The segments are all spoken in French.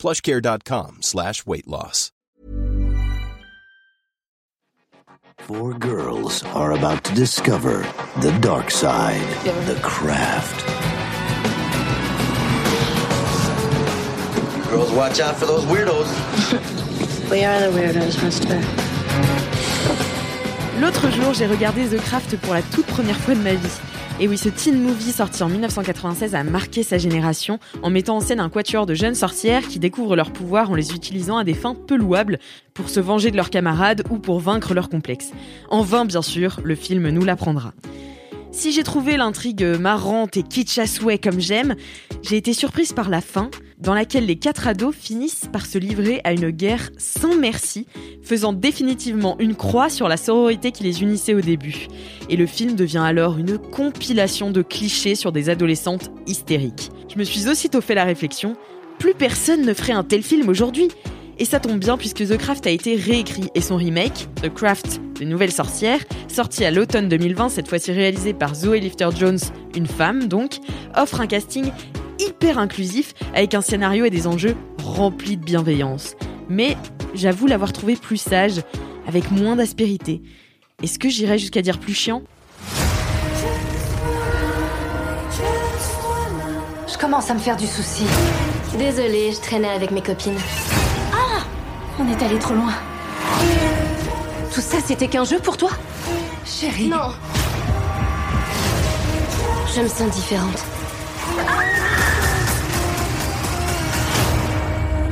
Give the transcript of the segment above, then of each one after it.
plushcare.com slash weight loss. Four girls are about to discover the dark side, the craft. Girls, watch out for those weirdos. We are the weirdos, mister. L'autre jour, j'ai regardé The Craft pour la toute première fois de ma vie. Et oui, ce teen movie sorti en 1996 a marqué sa génération en mettant en scène un quatuor de jeunes sorcières qui découvrent leur pouvoir en les utilisant à des fins peu louables pour se venger de leurs camarades ou pour vaincre leurs complexes. En vain, bien sûr, le film nous l'apprendra. Si j'ai trouvé l'intrigue marrante et kitsch à souhait comme j'aime, j'ai été surprise par la fin, dans laquelle les quatre ados finissent par se livrer à une guerre sans merci, faisant définitivement une croix sur la sororité qui les unissait au début. Et le film devient alors une compilation de clichés sur des adolescentes hystériques. Je me suis aussitôt fait la réflexion, plus personne ne ferait un tel film aujourd'hui. Et ça tombe bien puisque The Craft a été réécrit et son remake, The Craft, de Nouvelle Sorcière, sorti à l'automne 2020, cette fois-ci réalisé par Zoe Lifter-Jones, une femme donc, offre un casting hyper inclusif avec un scénario et des enjeux remplis de bienveillance. Mais j'avoue l'avoir trouvé plus sage, avec moins d'aspérité. Est-ce que j'irais jusqu'à dire plus chiant? Je commence à me faire du souci. Désolée, je traînais avec mes copines. On est allé trop loin. Tout ça, c'était qu'un jeu pour toi? Chérie. Non Je me sens différente.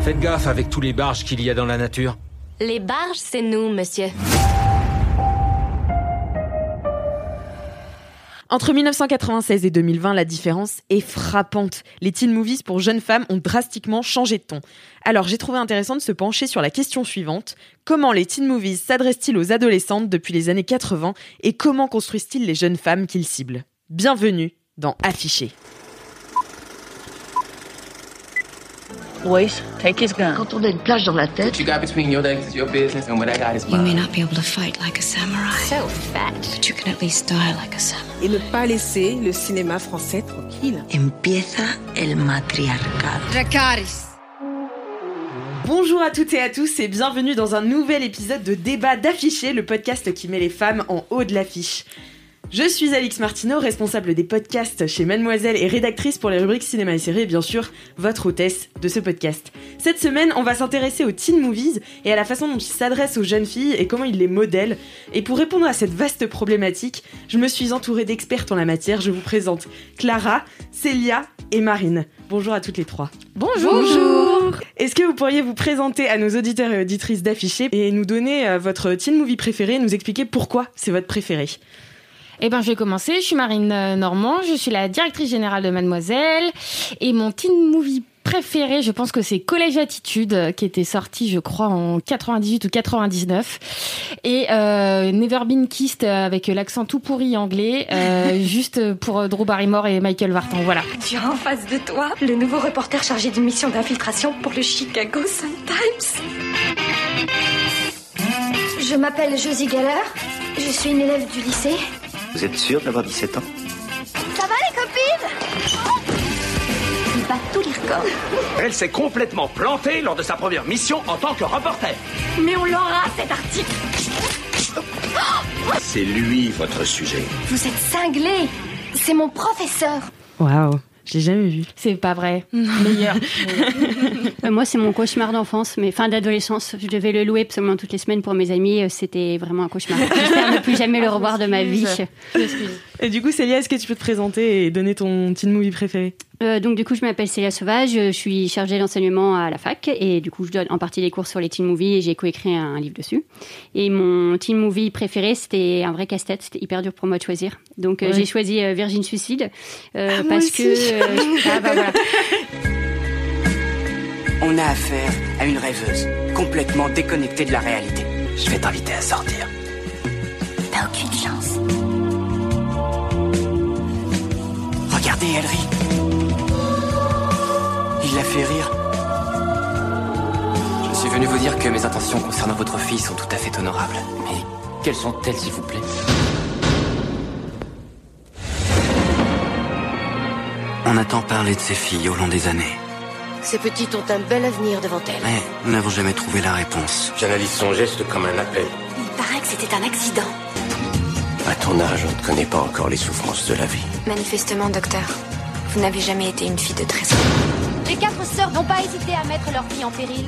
Faites gaffe avec tous les barges qu'il y a dans la nature. Les barges, c'est nous, monsieur. Entre 1996 et 2020, la différence est frappante. Les teen movies pour jeunes femmes ont drastiquement changé de ton. Alors j'ai trouvé intéressant de se pencher sur la question suivante. Comment les teen movies s'adressent-ils aux adolescentes depuis les années 80 et comment construisent-ils les jeunes femmes qu'ils ciblent? Bienvenue dans Affiché. Boys, take his gun. Quand on a une plage dans la tête, you got between your legs is your business, and what I got is You may mine. not be able to fight like a samurai, So fat. but you can at least die like a samurai. Et ne pas laisser le cinéma français tranquille. empieza el matriarcado. Bonjour à toutes et à tous et bienvenue dans un nouvel épisode de Débat d'affiché, le podcast qui met les femmes en haut de l'affiche. Je suis Alix Martineau, responsable des podcasts chez Mademoiselle et rédactrice pour les rubriques cinéma et séries et bien sûr votre hôtesse de ce podcast. Cette semaine, on va s'intéresser aux teen movies et à la façon dont ils s'adressent aux jeunes filles et comment ils les modèlent. Et pour répondre à cette vaste problématique, je me suis entourée d'expertes en la matière. Je vous présente Clara, Célia et Marine. Bonjour à toutes les trois. Bonjour. Est-ce que vous pourriez vous présenter à nos auditeurs et auditrices d'afficher et nous donner euh, votre teen movie préféré et nous expliquer pourquoi c'est votre préféré? Eh ben, je vais commencer. Je suis Marine euh, Normand. Je suis la directrice générale de Mademoiselle. Et mon teen movie préféré, je pense que c'est Collège Attitude, euh, qui était sorti, je crois, en 98 ou 99. Et euh, Never Been Kissed avec l'accent tout pourri anglais, euh, juste pour Drew Barrymore et Michael Vartan. Voilà. Tu as en face de toi le nouveau reporter chargé d'une mission d'infiltration pour le Chicago Sun-Times. Je m'appelle Josie Geller. Je suis une élève du lycée. Vous êtes sûr d'avoir 17 ans Ça va les copines Il bat tous les records. Elle s'est complètement plantée lors de sa première mission en tant que reporter. Mais on l'aura cet article. C'est lui votre sujet. Vous êtes cinglés. C'est mon professeur. Waouh, je l'ai jamais vu. C'est pas vrai. Meilleur. Euh, Moi, c'est mon cauchemar d'enfance, mais fin d'adolescence. Je devais le louer absolument toutes les semaines pour mes amis. Euh, C'était vraiment un cauchemar. J'espère ne plus jamais le revoir de ma vie. Et du coup, Célia, est-ce que tu peux te présenter et donner ton teen movie préféré? Euh, donc, du coup, je m'appelle Célia Sauvage. Je suis chargée d'enseignement à la fac et du coup, je donne en partie des cours sur les teen movies et j'ai coécrit un, un livre dessus. Et mon teen movie préféré, c'était un vrai casse-tête. C'était hyper dur pour moi de choisir. Donc, euh, Ouais. j'ai choisi euh, Virgin Suicide euh, Ah, moi parce aussi. que. euh, ah, bah, voilà. On a affaire à une rêveuse, complètement déconnecté de la réalité. Je vais t'inviter à sortir. T'as aucune chance. Regardez, elle rit. Il la fait rire. Je suis venu vous dire que mes intentions concernant votre fille sont tout à fait honorables. Mais quelles sont-elles, s'il vous plaît On a tant parlé de ces filles au long des années. Ces petites ont un bel avenir devant elles. Mais nous n'avons jamais trouvé la réponse. J'analyse son geste comme un appel. Il paraît que c'était un accident. À ton âge, on ne connaît pas encore les souffrances de la vie. Manifestement, docteur, vous n'avez jamais été une fille de trésor. Les quatre sœurs n'ont pas hésité à mettre leur vie en péril.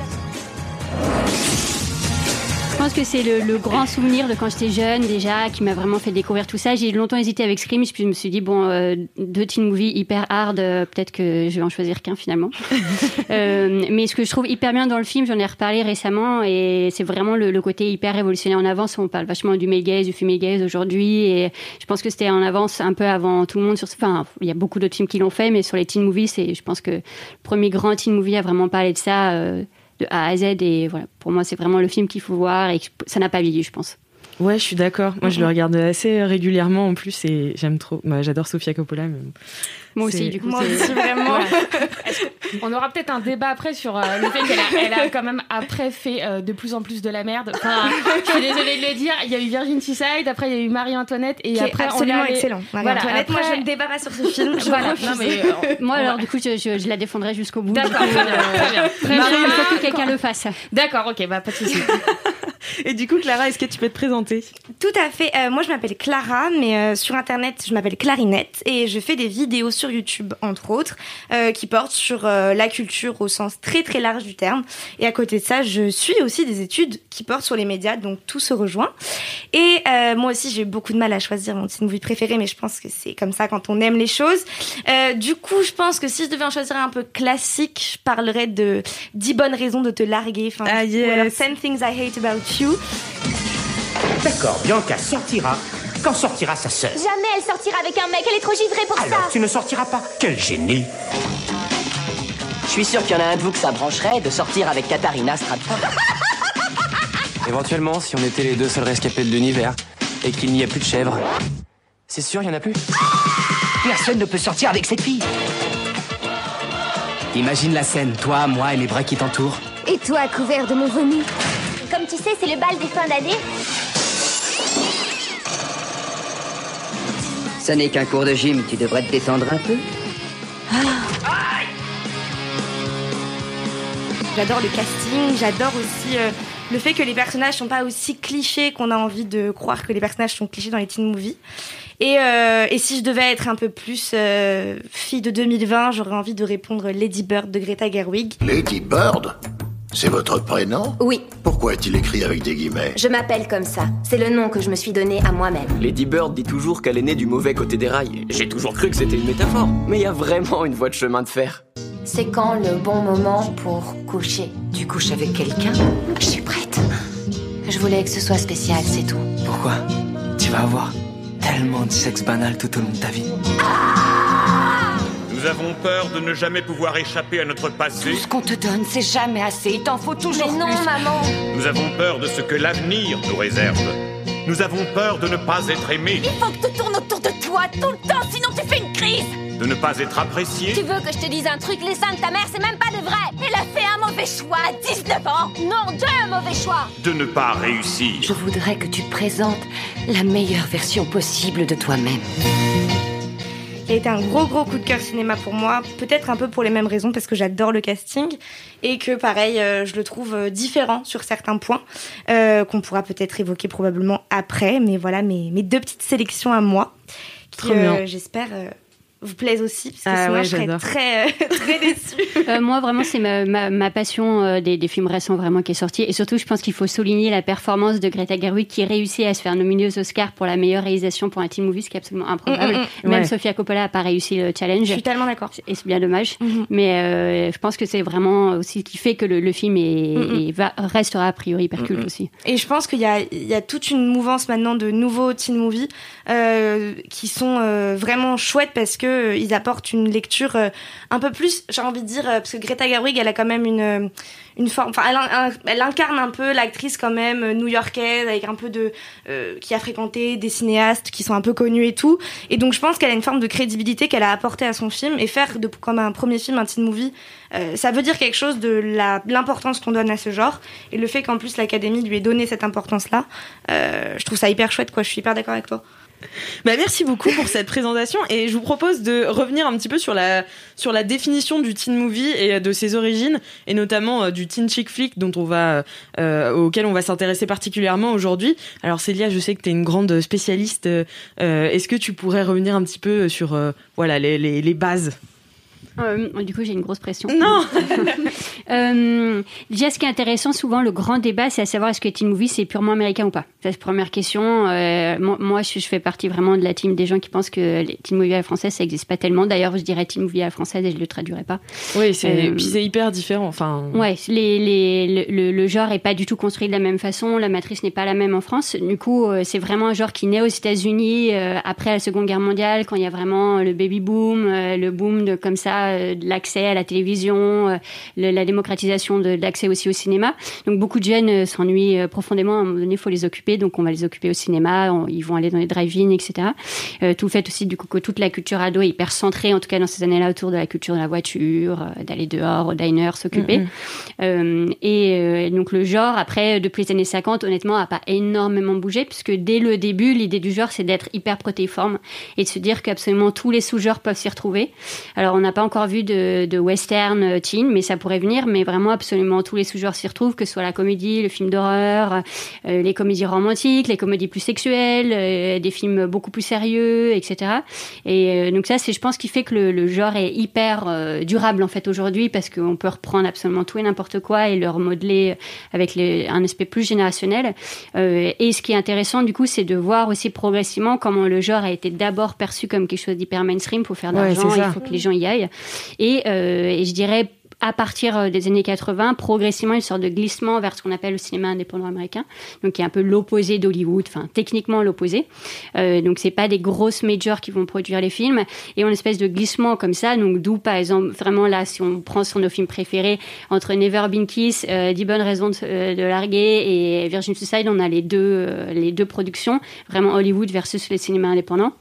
Je pense que c'est le, le grand souvenir de quand j'étais jeune déjà qui m'a vraiment fait découvrir tout ça. J'ai longtemps hésité avec Scream, puis je me suis dit bon, euh, deux teen movies hyper hard, euh, peut-être que je vais en choisir qu'un finalement. euh, mais ce que je trouve hyper bien dans le film, j'en ai reparlé récemment, et c'est vraiment le, le, côté hyper révolutionnaire en avance. On parle vachement du male gaze, du female gaze aujourd'hui, et je pense que c'était en avance un peu avant tout le monde. Sur, enfin, il y a beaucoup d'autres films qui l'ont fait, mais sur les teen movies, c'est, je pense que le premier grand teen movie a vraiment parlé de ça. De A à Z et voilà. Pour moi c'est vraiment le film qu'il faut voir et ça n'a pas vieilli je pense. Ouais je suis d'accord. Moi mm -hmm. je le regarde assez régulièrement en plus et j'aime trop. Bah, j'adore Sofia Coppola mais moi aussi, du coup. Moi aussi, vraiment. Ouais. On aura peut-être un débat après sur euh, le fait qu'elle a, elle a quand même après fait euh, de plus en plus de la merde? Enfin, je suis désolée de le dire. Il y a eu Virgin Suicide, après il y a eu Marie-Antoinette et Qui après est absolument on excellent. Marie-Antoinette, voilà, moi je ne débat pas sur ce film. Je voilà. Non, mais, euh, moi alors du coup je, je, je la défendrai jusqu'au bout. D'accord. Très bien. Très Marie, bien. il faut que quelqu'un le fasse. D'accord, ok, bah pas de souci. Et du coup, Clara, est-ce que tu peux te présenter? Tout à fait. Euh, moi, je m'appelle Clara, mais euh, sur Internet, je m'appelle Clarinette et je fais des vidéos sur YouTube, entre autres, euh, qui portent sur la culture au sens très très large du terme. Et à côté de ça, je suis aussi des études qui portent sur les médias, donc tout se rejoint. Et moi aussi, j'ai eu beaucoup de mal à choisir mon teen movie préféré, mais je pense que c'est comme ça quand on aime les choses. du coup, je pense que si je devais en choisir un peu classique, je parlerais de 10 bonnes raisons de te larguer. Enfin, ah, yes. ou alors 10 things I hate about you. D'accord, Bianca sortira. Quand sortira sa sœur Jamais elle sortira avec un mec, elle est trop givrée pour Alors, ça. tu ne sortiras pas Quel génie Je suis sûr qu'il y en a un de vous que ça brancherait de sortir avec Katharina Stratford. Éventuellement, si on était les deux seuls rescapés de l'univers et qu'il n'y a plus de chèvres. C'est sûr, il y en a plus Personne ne peut sortir avec cette fille. Imagine la scène, toi, moi et les bras qui t'entourent. Et toi, couvert de mon vomi. Comme tu sais, c'est le bal des fins d'année. Ce n'est qu'un cours de gym, tu devrais te détendre un peu. J'adore le casting, j'adore aussi euh, le fait que les personnages sont pas aussi clichés qu'on a envie de croire que les personnages sont clichés dans les teen movies. Et, euh, et si je devais être un peu plus euh, fille de 2020, j'aurais envie de répondre Lady Bird de Greta Gerwig. Lady Bird? C'est votre prénom Oui. Pourquoi est-il écrit avec des guillemets Je m'appelle comme ça. C'est le nom que je me suis donné à moi-même. Lady Bird dit toujours qu'elle est née du mauvais côté des rails. J'ai toujours cru que c'était une métaphore. Mais il y a vraiment une voie de chemin de fer. C'est quand le bon moment pour coucher Tu couches avec quelqu'un Je suis prête. Je voulais que ce soit spécial, c'est tout. Pourquoi? Tu vas avoir tellement de sexe banal tout au long de ta vie. Nous avons peur de ne jamais pouvoir échapper à notre passé. Tout ce qu'on te donne, c'est jamais assez. Il t'en faut toujours Mais non, plus. maman Nous avons peur de ce que l'avenir nous réserve. Nous avons peur de ne pas être aimés, Il faut que tout tourne autour de toi tout le temps, sinon tu fais une crise. de ne pas être appréciés. Tu veux que je te dise un truc Les seins de ta mère, c'est même pas de vrai. Elle a fait un mauvais choix à 19 ans. Non, deux mauvais choix. de ne pas réussir. Je voudrais que tu présentes la meilleure version possible de toi-même. Été un gros gros coup de cœur cinéma pour moi, peut-être un peu pour les mêmes raisons parce que j'adore le casting et que pareil euh, je le trouve euh, différent sur certains points euh, qu'on pourra peut-être évoquer probablement après, mais voilà mes, mes deux petites sélections à moi qui euh, j'espère vous plaisent aussi parce que Ah sinon ouais, je serais très euh, très déçue. Euh, moi, vraiment, c'est ma, ma, ma passion euh, des, des films récents vraiment qui est sortie. Et surtout, je pense qu'il faut souligner la performance de Greta Gerwig qui réussit à se faire nominer aux Oscars pour la meilleure réalisation pour un teen movie, ce qui est absolument improbable. Mm, mm, Même Ouais. Sofia Coppola n'a pas réussi le challenge. Je suis tellement d'accord. Et c'est bien dommage. Mais euh, je pense que c'est vraiment aussi ce qui fait que le, le film est, est- va, restera a priori hyper culte aussi. Et je pense qu'il y a, il y a toute une mouvance maintenant de nouveaux teen movies euh, qui sont euh, vraiment chouettes parce que que ils apportent une lecture un peu plus, j'ai envie de dire, parce que Greta Gerwig, elle a quand même une une forme, enfin, elle, elle, incarne un peu l'actrice quand même new-yorkaise avec un peu de qui a fréquenté des cinéastes qui sont un peu connus et tout. Et donc je pense qu'elle a une forme de crédibilité qu'elle a apportée à son film et faire de comme un premier film un teen movie, ça veut dire quelque chose de l'importance qu'on donne à ce genre et le fait qu'en plus l'Académie lui ait donné cette importance-là, je trouve ça hyper chouette quoi. Je suis hyper d'accord avec toi. Bah merci beaucoup pour cette présentation et je vous propose de revenir un petit peu sur la sur la définition du teen movie et de ses origines et notamment euh, du teen chick flick dont on va euh, auquel on va s'intéresser particulièrement aujourd'hui. Alors Célia, je sais que tu es une grande spécialiste. Euh, Est-ce que tu pourrais revenir un petit peu sur euh, voilà les, les bases? Euh, du coup, j'ai une grosse pression. Non euh, Déjà, ce qui est intéressant, souvent, le grand débat, c'est à savoir est-ce que teen movie, c'est purement américain ou pas? C'est la première question. Euh, moi, je, fais partie vraiment de la team des gens qui pensent que les teen movie à la française, ça n'existe pas tellement. D'ailleurs, je dirais teen movie à la française et je le traduirais pas. Oui, c'est c'est hyper différent. Enfin... Ouais, les, les, le, le, genre est pas du tout construit de la même façon. La matrice n'est pas la même en France. Du coup, c'est vraiment un genre qui naît aux États-Unis après la Seconde Guerre mondiale, quand il y a vraiment le baby boom, le boom de comme ça de l'accès à la télévision, euh, la démocratisation de, l'accès aussi au cinéma. Donc beaucoup de jeunes euh, s'ennuient euh, profondément. À un moment donné, il faut les occuper, donc on va les occuper au cinéma. ils vont aller dans les drive-in, etc. tout le fait aussi du coup que toute la culture ado est hyper centrée, en tout cas dans ces années-là, autour de la culture de la voiture, d'aller dehors au diner, s'occuper. et donc le genre, après, depuis les années 50, honnêtement, a pas énormément bougé, puisque dès le début, l'idée du genre, c'est d'être hyper protéiforme et de se dire qu'absolument tous les sous-genres peuvent s'y retrouver. Alors on n'a pas encore vu de, western euh, teen, mais ça pourrait venir. Mais vraiment, absolument tous les sous-genres s'y retrouvent, que ce soit la comédie, le film d'horreur, euh, les comédies romantiques, les comédies plus sexuelles, euh, des films beaucoup plus sérieux, etc. Et donc ça, c'est, je pense, qui fait que le, genre est hyper durable en fait aujourd'hui, parce qu'on peut reprendre absolument tout et n'importe quoi et le remodeler avec un aspect plus générationnel. et ce qui est intéressant, du coup, c'est de voir aussi progressivement comment le genre a été d'abord perçu comme quelque chose d'hyper mainstream. pour faire de l'argent, il faut que les gens y aillent. Et, euh, et je dirais à partir euh, des années 80, progressivement une sorte de glissement vers ce qu'on appelle le cinéma indépendant américain, donc qui est un peu l'opposé d'Hollywood, enfin techniquement l'opposé. Euh, donc c'est pas des grosses majors qui vont produire les films, et on a une espèce de glissement comme ça. Donc d'où par exemple vraiment là, si on prend sur nos films préférés entre Never Been Kiss, euh, 10 bonnes raisons de, euh, de, larguer et Virgin Suicide, on a les deux les deux productions, vraiment Hollywood versus le cinéma indépendant.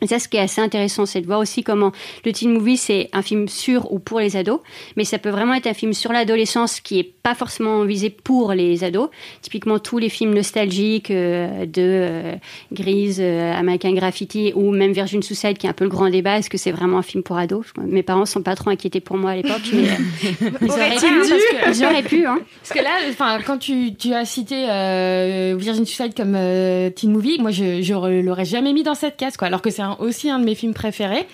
Et ça, ce qui est assez intéressant, c'est de voir aussi comment le teen movie, c'est un film sur ou pour les ados, mais ça peut vraiment être un film sur l'adolescence qui est pas forcément visé pour les ados. Typiquement, tous les films nostalgiques euh, de euh, Grise, euh, American Graffiti ou même Virgin Suicide, qui est un peu le grand débat, est-ce que c'est vraiment un film pour ados? Mes parents sont pas trop inquiétés pour moi à l'époque, mais ils auraient pu, j'aurais pu. Hein. Parce que là, enfin, quand tu, tu as cité Virgin Suicide comme teen movie, moi, je, je l'aurais jamais mis dans cette case, quoi. Alors que c'est aussi un de mes films préférés.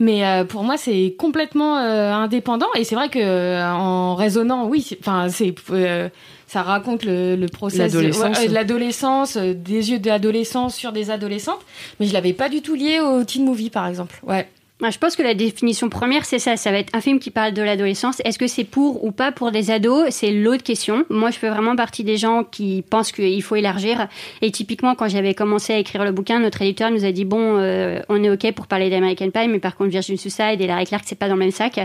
Mais euh, pour moi, c'est complètement euh, indépendant. Et c'est vrai que euh, en raisonnant, oui, enfin, c'est ça raconte le, le process de l'adolescence, des yeux d'adolescence sur des adolescentes. Mais je l'avais pas du tout lié au teen movie, par exemple. Ouais. Je pense que la définition première, c'est ça. Ça va être un film qui parle de l'adolescence. Est-ce que c'est pour ou pas pour des ados? C'est l'autre question. Moi, je fais vraiment partie des gens qui pensent qu'il faut élargir. Et typiquement, quand j'avais commencé à écrire le bouquin, notre éditeur nous a dit bon, euh, on est ok pour parler d'American Pie, mais par contre, Virgin Suicide et Larry Clark, c'est pas dans le même sac.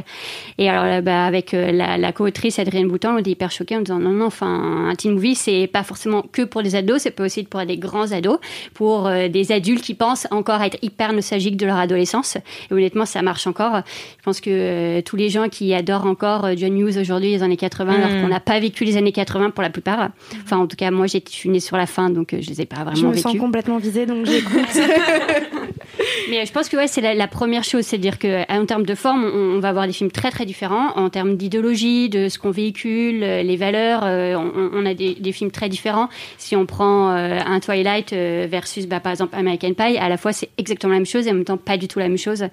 Et alors, bah, avec euh, la, la co-autrice Adrienne Bouton, on était hyper choqués en disant non, non, enfin, un teen movie, c'est pas forcément que pour des ados, c'est peut aussi être pour des grands ados, pour euh, des adultes qui pensent encore être hyper nostalgiques de leur adolescence. Et honnêtement, ça marche encore. Je pense que euh, tous les gens qui adorent encore euh, John Hughes aujourd'hui, les années 80, alors mm. qu'on n'a pas vécu les années 80 pour la plupart. Enfin, en tout cas, moi, je suis née sur la fin, donc euh, je les ai pas vraiment vécues. Je me sens complètement visée, donc j'écoute. Mais je pense que ouais, c'est la, première chose, c'est-à-dire qu'en termes de forme, on, va avoir des films très très différents. En termes d'idéologie, de ce qu'on véhicule, les valeurs, on, a des, des, films très différents. Si on prend un Twilight versus, bah, par exemple, American Pie, à la fois c'est exactement la même chose et en même temps pas du tout la même chose.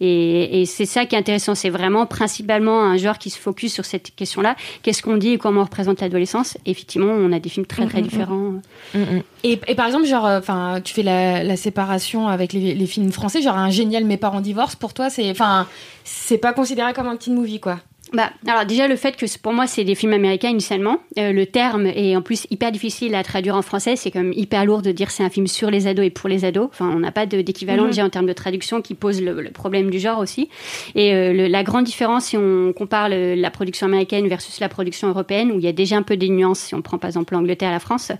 Et, et c'est ça qui est intéressant. C'est vraiment principalement un genre qui se focus sur cette question-là. Qu'est-ce qu'on dit et comment on représente l'adolescence? Effectivement, on a des films très très mm, mm, mm. différents. Et, et, par exemple, genre, enfin, tu fais la, la séparation avec les, les, films français. Genre, un génial Mes parents divorcent. Pour toi, c'est, enfin, c'est pas considéré comme un teen movie, quoi. Bah, alors déjà le fait que pour moi c'est des films américains initialement, euh, le terme est en plus hyper difficile à traduire en français, c'est comme hyper lourd de dire c'est un film sur les ados et pour les ados. Enfin, on n'a pas d'équivalent Mhm. déjà en termes de traduction qui pose le, le problème du genre aussi. Et euh, le- la grande différence si on compare le- la production américaine versus la production européenne, où il y a déjà un peu des nuances si on prend par exemple l'Angleterre et la France.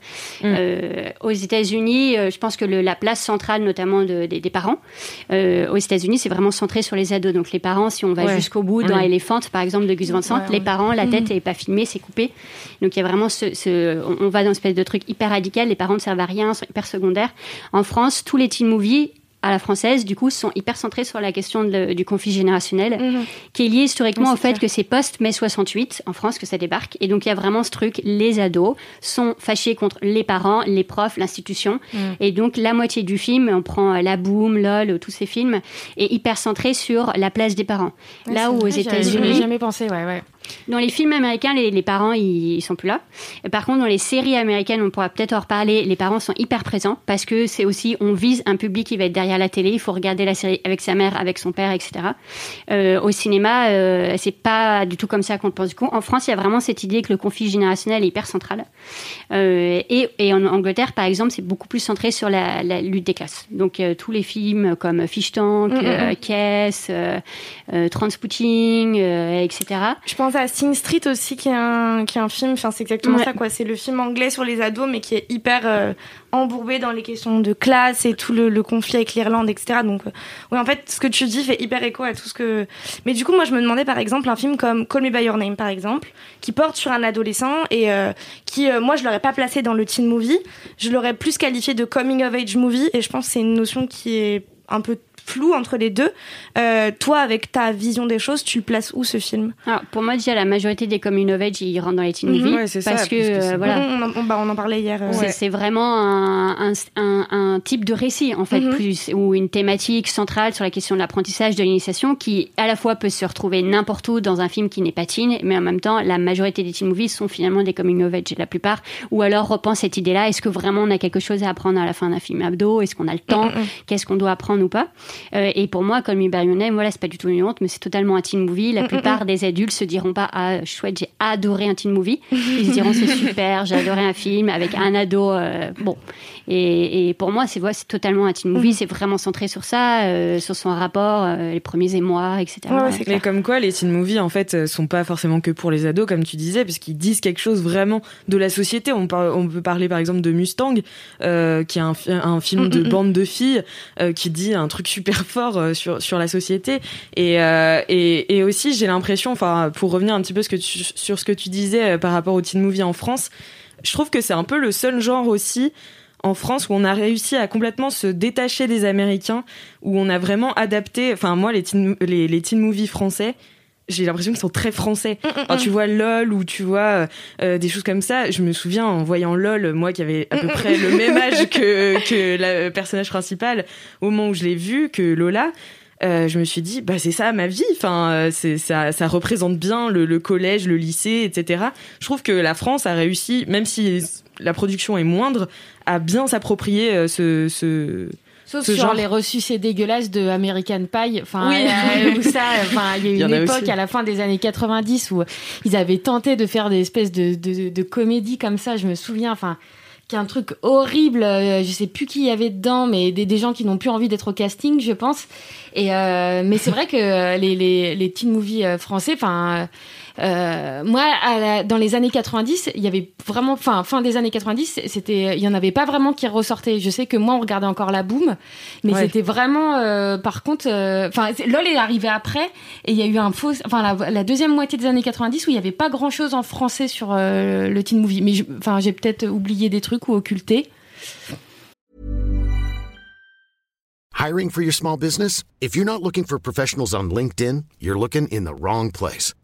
Mm. Euh, aux États-Unis, euh, je pense que la place centrale notamment de- des, des parents, euh, aux États-Unis c'est vraiment centré sur les ados. Donc les parents, si on va Ouais. jusqu'au bout dans. Elephant par exemple de Gus Van Sant, Ouais, les parents, la tête n'est pas filmée, c'est coupé. Donc il y a vraiment ce, on va dans une espèce de truc hyper radical. Les parents ne servent à rien, sont hyper secondaires. En France, tous les teen movies à la française, du coup, sont hyper centrés sur la question de- du conflit générationnel, qui est lié historiquement au fait que c'est post-mai 68 en France que ça débarque. Et donc il y a vraiment ce truc, les ados sont fâchés contre les parents, les profs, l'institution. Mm. Et donc la moitié du film, on prend euh, La Boom, LOL, tous ces films, est hyper centré sur la place des parents. Ouais, Là où aux vrai, j'avais- États-Unis, jamais pensé, ouais, ouais. Dans les films américains, les, les parents, ils, ils sont plus là. Et par contre, dans les séries américaines, on pourra peut-être en reparler, les parents sont hyper présents parce que c'est aussi, on vise un public qui va être derrière la télé. Il faut regarder la série avec sa mère, avec son père, etc. Euh, au cinéma, euh, c'est pas du tout comme ça qu'on le pense du coup. En France, il y a vraiment cette idée que le conflit générationnel est hyper central. Euh, et, et en Angleterre, par exemple, c'est beaucoup plus centré sur la, la lutte des classes. Donc, euh, tous les films comme Fish Tank, Mm, mm, euh, mm. Euh, euh, Transpouting, euh, etc. Je pense à Sing Street aussi, qui est un, qui est un film, enfin c'est exactement Ouais. ça quoi, c'est le film anglais sur les ados, mais qui est hyper euh, embourbé dans les questions de classe et tout le, le conflit avec l'Irlande, etc. Donc, euh, oui, en fait, ce que tu dis fait hyper écho à tout ce que... Mais du coup, moi, je me demandais, par exemple, un film comme Call Me By Your Name, par exemple, qui porte sur un adolescent et euh, qui, moi, je l'aurais pas placé dans le teen movie, je l'aurais plus qualifié de coming of age movie, et je pense que c'est une notion qui est un peu floue entre les deux. Euh, toi, avec ta vision des choses, tu le places où ce film? Alors, pour moi, déjà, la majorité des coming of age, ils rentrent dans les teen Mhm. movies. Ouais, c'est ça, parce que, parce que c'est- euh, voilà. On, on- on- bah, on en parlait hier. euh, C'est- C'est vraiment un, un, un- un type de récit, en fait, Mhm. plus, ou une thématique centrale sur la question de l'apprentissage, de l'initiation, qui à la fois peut se retrouver n'importe où dans un film qui n'est pas teen, mais en même temps, la majorité des teen movies sont finalement des coming of age, la plupart. Ou alors repense cette idée-là, est-ce que vraiment on a quelque chose à apprendre à la fin d'un film abdo? Est-ce qu'on a le temps? Mhm. Qu'est-ce qu'on doit apprendre ou pas? Euh, Et pour moi, comme Name, voilà, c'est pas du tout une honte, mais c'est totalement un teen movie. La Mhm, plupart mhm. des adultes se diront pas, ah, chouette, j'ai adoré un teen movie. Ils se diront, c'est super, j'ai adoré un film avec un ado. euh, bon. Et, et pour moi, c'est ouais, c'est totalement un teen movie. C'est vraiment centré sur ça, euh, sur son rapport, euh, les premiers émois, etc. Mais comme quoi, les teen movies, en fait, sont pas forcément que pour les ados, comme tu disais, puisqu'ils disent quelque chose vraiment de la société. On, par- on peut parler, par exemple, de Mustang, euh, qui est un, un film de Mm, mm, mm. bande de filles, euh, qui dit un truc super fort euh, sur, sur la société. Et, euh, et, et aussi, j'ai l'impression, enfin, pour revenir un petit peu sur ce que tu disais euh, par rapport aux teen movies en France, je trouve que c'est un peu le seul genre aussi en France où on a réussi à complètement se détacher des Américains, où on a vraiment adapté. Enfin, moi, les teen, les, les teen movies français, j'ai l'impression qu'ils sont très français. Quand tu vois LOL ou tu vois euh, euh, des choses comme ça, je me souviens en voyant LOL, moi qui avait à peu près le même âge que, que le personnage principal, au moment où je l'ai vu, que Lola. euh, je me suis dit, bah c'est ça ma vie. Enfin, euh, c'est ça, ça représente bien le, le collège, le lycée, etc. Je trouve que la France a réussi, même si la production est moindre, à bien s'approprier euh, ce, ce, Sauf ce sur genre. les reçus dégueulasses de American Pie. Enfin, Oui. euh, où ça, enfin, il y a y une époque à la fin des années 90 où ils avaient tenté de faire des espèces de, de, de comédies comme ça. Je me souviens, enfin, un truc horrible. euh, Je sais plus qui il y avait dedans, mais des, des gens qui n'ont plus envie d'être au casting, je pense. Et euh, mais c'est vrai que euh, les, les, les teen movies euh, français, enfin. euh, moi, à la- dans les années 90, il y avait vraiment, enfin, fin des années 90, c'était, il y en avait pas vraiment qui ressortaient. Je sais que moi, on regardait encore la boom, mais Ouais. c'était vraiment, euh, par contre, euh, enfin, c'est- LOL est arrivé après, et il y a eu un faux, enfin, la, la deuxième moitié des années 90 où il y avait pas grand chose en français sur euh, le teen movie. Mais enfin, j'ai peut-être oublié des trucs ou occulté. Hiring for your small business? If you're not looking for professionals on LinkedIn, you're looking in the wrong place.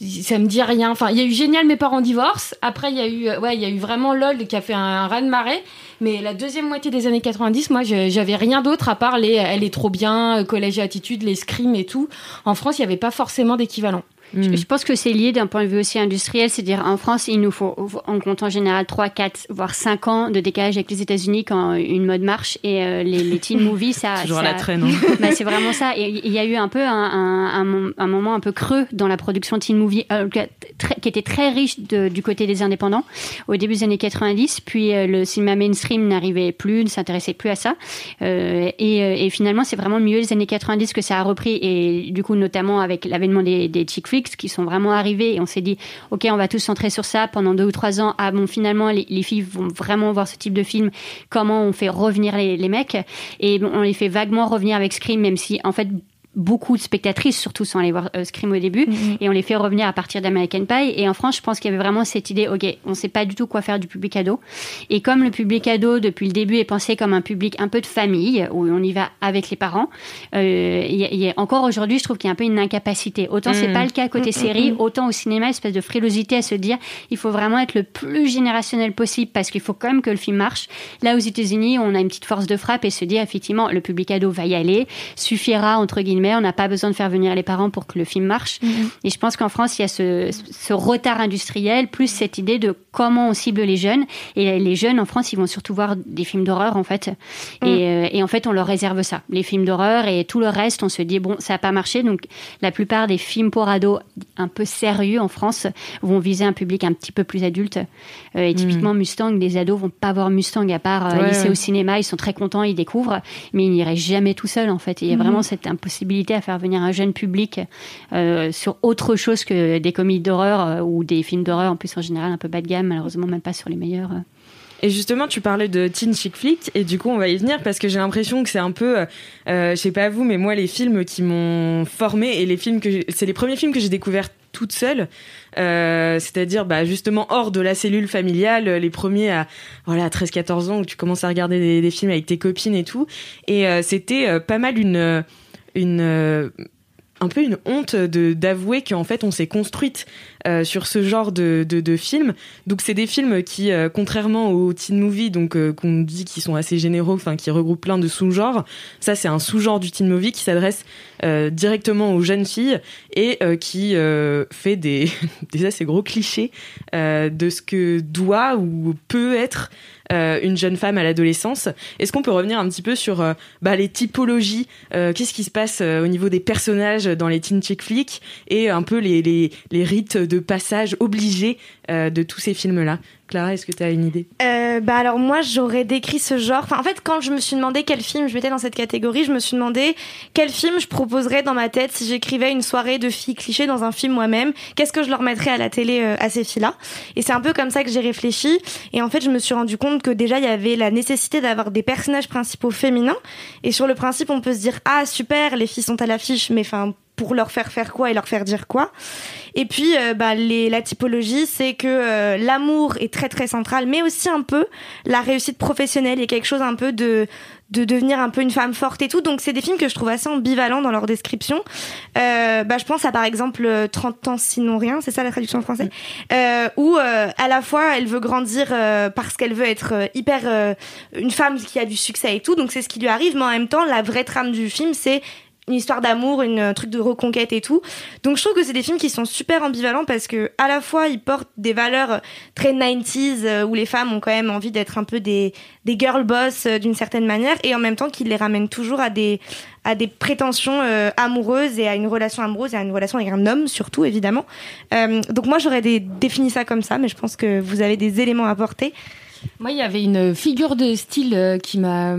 Ça me dit rien. Enfin, il y a eu Génial, mes parents divorcent. Après, il y a eu, ouais, il y a eu vraiment LOL qui a fait un, un raz de marée. Mais la deuxième moitié des années 90, moi, j'avais rien d'autre à part les Elle est trop bien, Collège et Attitude, les scrims et tout. En France, il n'y avait pas forcément d'équivalent. Je, je pense que c'est lié d'un point de vue aussi industriel, c'est-à-dire en France, il nous faut, on compte en général 3, 4, voire 5 ans de décalage avec les États-Unis quand une mode marche et euh, les, les teen movies, ça. Toujours ça, à la traîne. hein. bah, c'est vraiment ça. Et il y a eu un peu un, un, un mom- un moment un peu creux dans la production teen movie, euh, très- qui était très riche de- du côté des indépendants au début des années 90. Puis euh, le cinéma mainstream n'arrivait plus, ne s'intéressait plus à ça. Euh, et, euh, et finalement, c'est vraiment milieu des années 90 que ça a repris. Et du coup, notamment avec l'avènement des, des chick flicks qui sont vraiment arrivés. Et on s'est dit, OK, on va tous centrer sur ça pendant deux ou trois ans. Ah bon, finalement, les, les filles vont vraiment voir ce type de film. Comment on fait revenir les, les mecs? Et bon, on les fait vaguement revenir avec Scream, même si, en fait, beaucoup de spectatrices, surtout sans aller voir euh, Scream au début, et on les fait revenir à partir d'American Pie. Et en France, je pense qu'il y avait vraiment cette idée, ok, on sait pas du tout quoi faire du public ado. Et comme le public ado, depuis le début, est pensé comme un public un peu de famille, où on y va avec les parents, euh, y a- il y a- encore aujourd'hui, je trouve qu'il y a un peu une incapacité. Autant c'est Mm. pas le cas côté Mm, série, mm, mm. autant au cinéma, espèce de frilosité à se dire, il faut vraiment être le plus générationnel possible, parce qu'il faut quand même que le film marche. Là, aux États-Unis, on a une petite force de frappe et se dire, effectivement, le public ado va y aller, suffira, entre guillemets, on n'a pas besoin de faire venir les parents pour que le film marche. Et je pense qu'en France, il y a ce, ce retard industriel, plus cette idée de comment on cible les jeunes. Et les jeunes, en France, ils vont surtout voir des films d'horreur, en fait. Et, euh, et en fait, on leur réserve ça. Les films d'horreur et tout le reste, on se dit, bon, ça n'a pas marché. Donc, la plupart des films pour ados un peu sérieux en France vont viser un public un petit peu plus adulte. Euh, et typiquement, Mustang, les ados vont pas voir Mustang à part euh, Ouais. lycée au cinéma. Ils sont très contents, ils découvrent. Mais ils n'iraient jamais tout seuls, en fait. Et il y a Mhm. vraiment cette impossibilité à faire venir un jeune public euh, sur autre chose que des comédies d'horreur euh, ou des films d'horreur, en plus en général un peu bas de gamme, malheureusement même pas sur les meilleurs. euh. Et justement, tu parlais de teen chick flick, et du coup, on va y venir parce que j'ai l'impression que c'est un peu, je sais pas vous, mais moi, les films qui m'ont formé et les films que c'est les premiers films que j'ai découverts toute seule, c'est-à-dire bah, justement hors de la cellule familiale, les premiers à voilà 13-14 ans où tu commences à regarder des, films avec tes copines et tout, et c'était pas mal une euh, un peu une honte de d'avouer qu'en fait on s'est construite euh, sur ce genre de, de, de films. Donc c'est des films qui, euh, contrairement aux teen movies, donc qu'on dit qui sont assez généraux, enfin qui regroupent plein de sous-genres. Ça c'est un sous-genre du teen movie qui s'adresse directement aux jeunes filles et qui fait des des assez gros clichés de ce que doit ou peut être une jeune femme à l'adolescence. Est-ce qu'on peut revenir un petit peu sur euh, bah, les typologies euh, Qu'est-ce qui se passe euh, au niveau des personnages dans les teen chick flicks et un peu les, rites de passage obligés euh, de tous ces films-là? Clara, est-ce que tu as une idée? Euh, bah alors moi j'aurais décrit ce genre. Enfin en fait quand je me suis demandé quel film je mettais dans cette catégorie, je me suis demandé quel film je proposerais dans ma tête si j'écrivais une soirée de filles clichés dans un film moi-même. Qu'est-ce que je leur mettrais à la télé euh, à ces filles-là? Et c'est un peu comme ça que j'ai réfléchi. Et en fait je me suis rendu compte que déjà il y avait la nécessité d'avoir des personnages principaux féminins. Et sur le principe on peut se dire ah super les filles sont à l'affiche, mais enfin pour leur faire faire quoi et leur faire dire quoi. Et puis, euh, bah, les, la typologie, c'est que euh, l'amour est très très central, mais aussi un peu la réussite professionnelle. A quelque chose un peu de de devenir un peu une femme forte et tout. Donc c'est des films que je trouve assez ambivalents dans leur description. Euh, bah, je pense à par exemple euh, 30 ans sinon rien, c'est ça la traduction en français, euh, où à la fois elle veut grandir parce qu'elle veut être hyper une femme qui a du succès et tout. Donc c'est ce qui lui arrive, mais en même temps la vraie trame du film c'est une histoire d'amour, un truc de reconquête et tout. Donc je trouve que c'est des films qui sont super ambivalents parce que à la fois ils portent des valeurs très 90s euh, où les femmes ont quand même envie d'être un peu des des girl boss euh, d'une certaine manière et en même temps qu'ils les ramènent toujours à des à des prétentions euh, amoureuses et à une relation amoureuse et à une relation avec un homme surtout évidemment. Euh, donc moi j'aurais défini ça comme ça mais je pense que vous avez des éléments à apporter. Moi, il y avait une figure de style euh, qui m'a,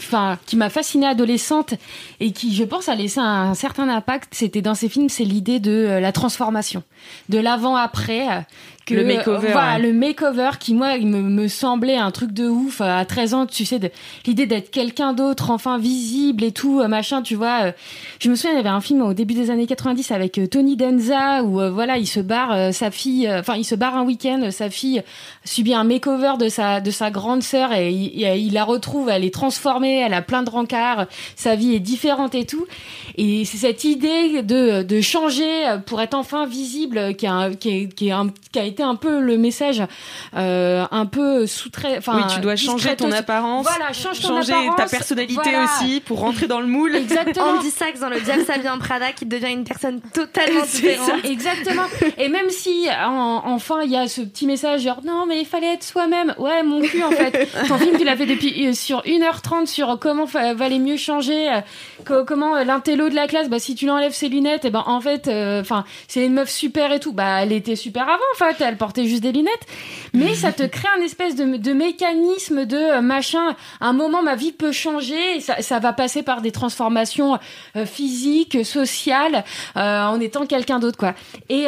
enfin, qui m'a fascinée adolescente et qui, je pense, a laissé un, certain impact. C'était dans ces films, c'est l'idée de euh, la transformation, de l'avant-après. Que, Le makeover, voilà, ouais. le makeover qui, moi, il me, me semblait un truc de ouf. euh, À 13 ans, tu sais, l'idée d'être quelqu'un d'autre, enfin visible et tout, euh, machin, tu vois. euh. Je me souviens, il y avait un film au début des années 90 avec Tony Danza où, euh, voilà, il se barre euh, sa fille, enfin, il se barre un week-end, sa fille subit un makeover de sa de sa grande sœur et il, il la retrouve, elle est transformée, elle a plein de rencarts, sa vie est différente et tout. Et c'est cette idée de, de changer pour être enfin visible qui a qui, est, qui, un, qui a été un peu le message euh, un peu sous-trait. Oui, tu dois changer ton apparence, voilà, change ton changer apparence, ta personnalité voilà. aussi pour rentrer dans le moule. Exactement. Andy Sachs dans le Diable s'habille en Prada qui devient une personne totalement différente. ça, exactement. Et même si en- enfin il y a ce petit message genre non mais il fallait être soi-même. Ouais mon cul en fait. Ton film tu l'as fait depuis euh, sur 1h30 sur comment valait mieux changer, euh, co- comment euh, l'intello de la classe. Bah si tu l'enlèves ses lunettes et ben en fait enfin c'est une meuf super et tout. Bah elle était super avant en fait. Elle portait juste des lunettes. Mais ça te crée un espèce de, mécanisme de euh, machin. À un moment ma vie peut changer. Ça, va passer par des transformations euh, physiques, sociales, euh, en étant quelqu'un d'autre quoi. Et,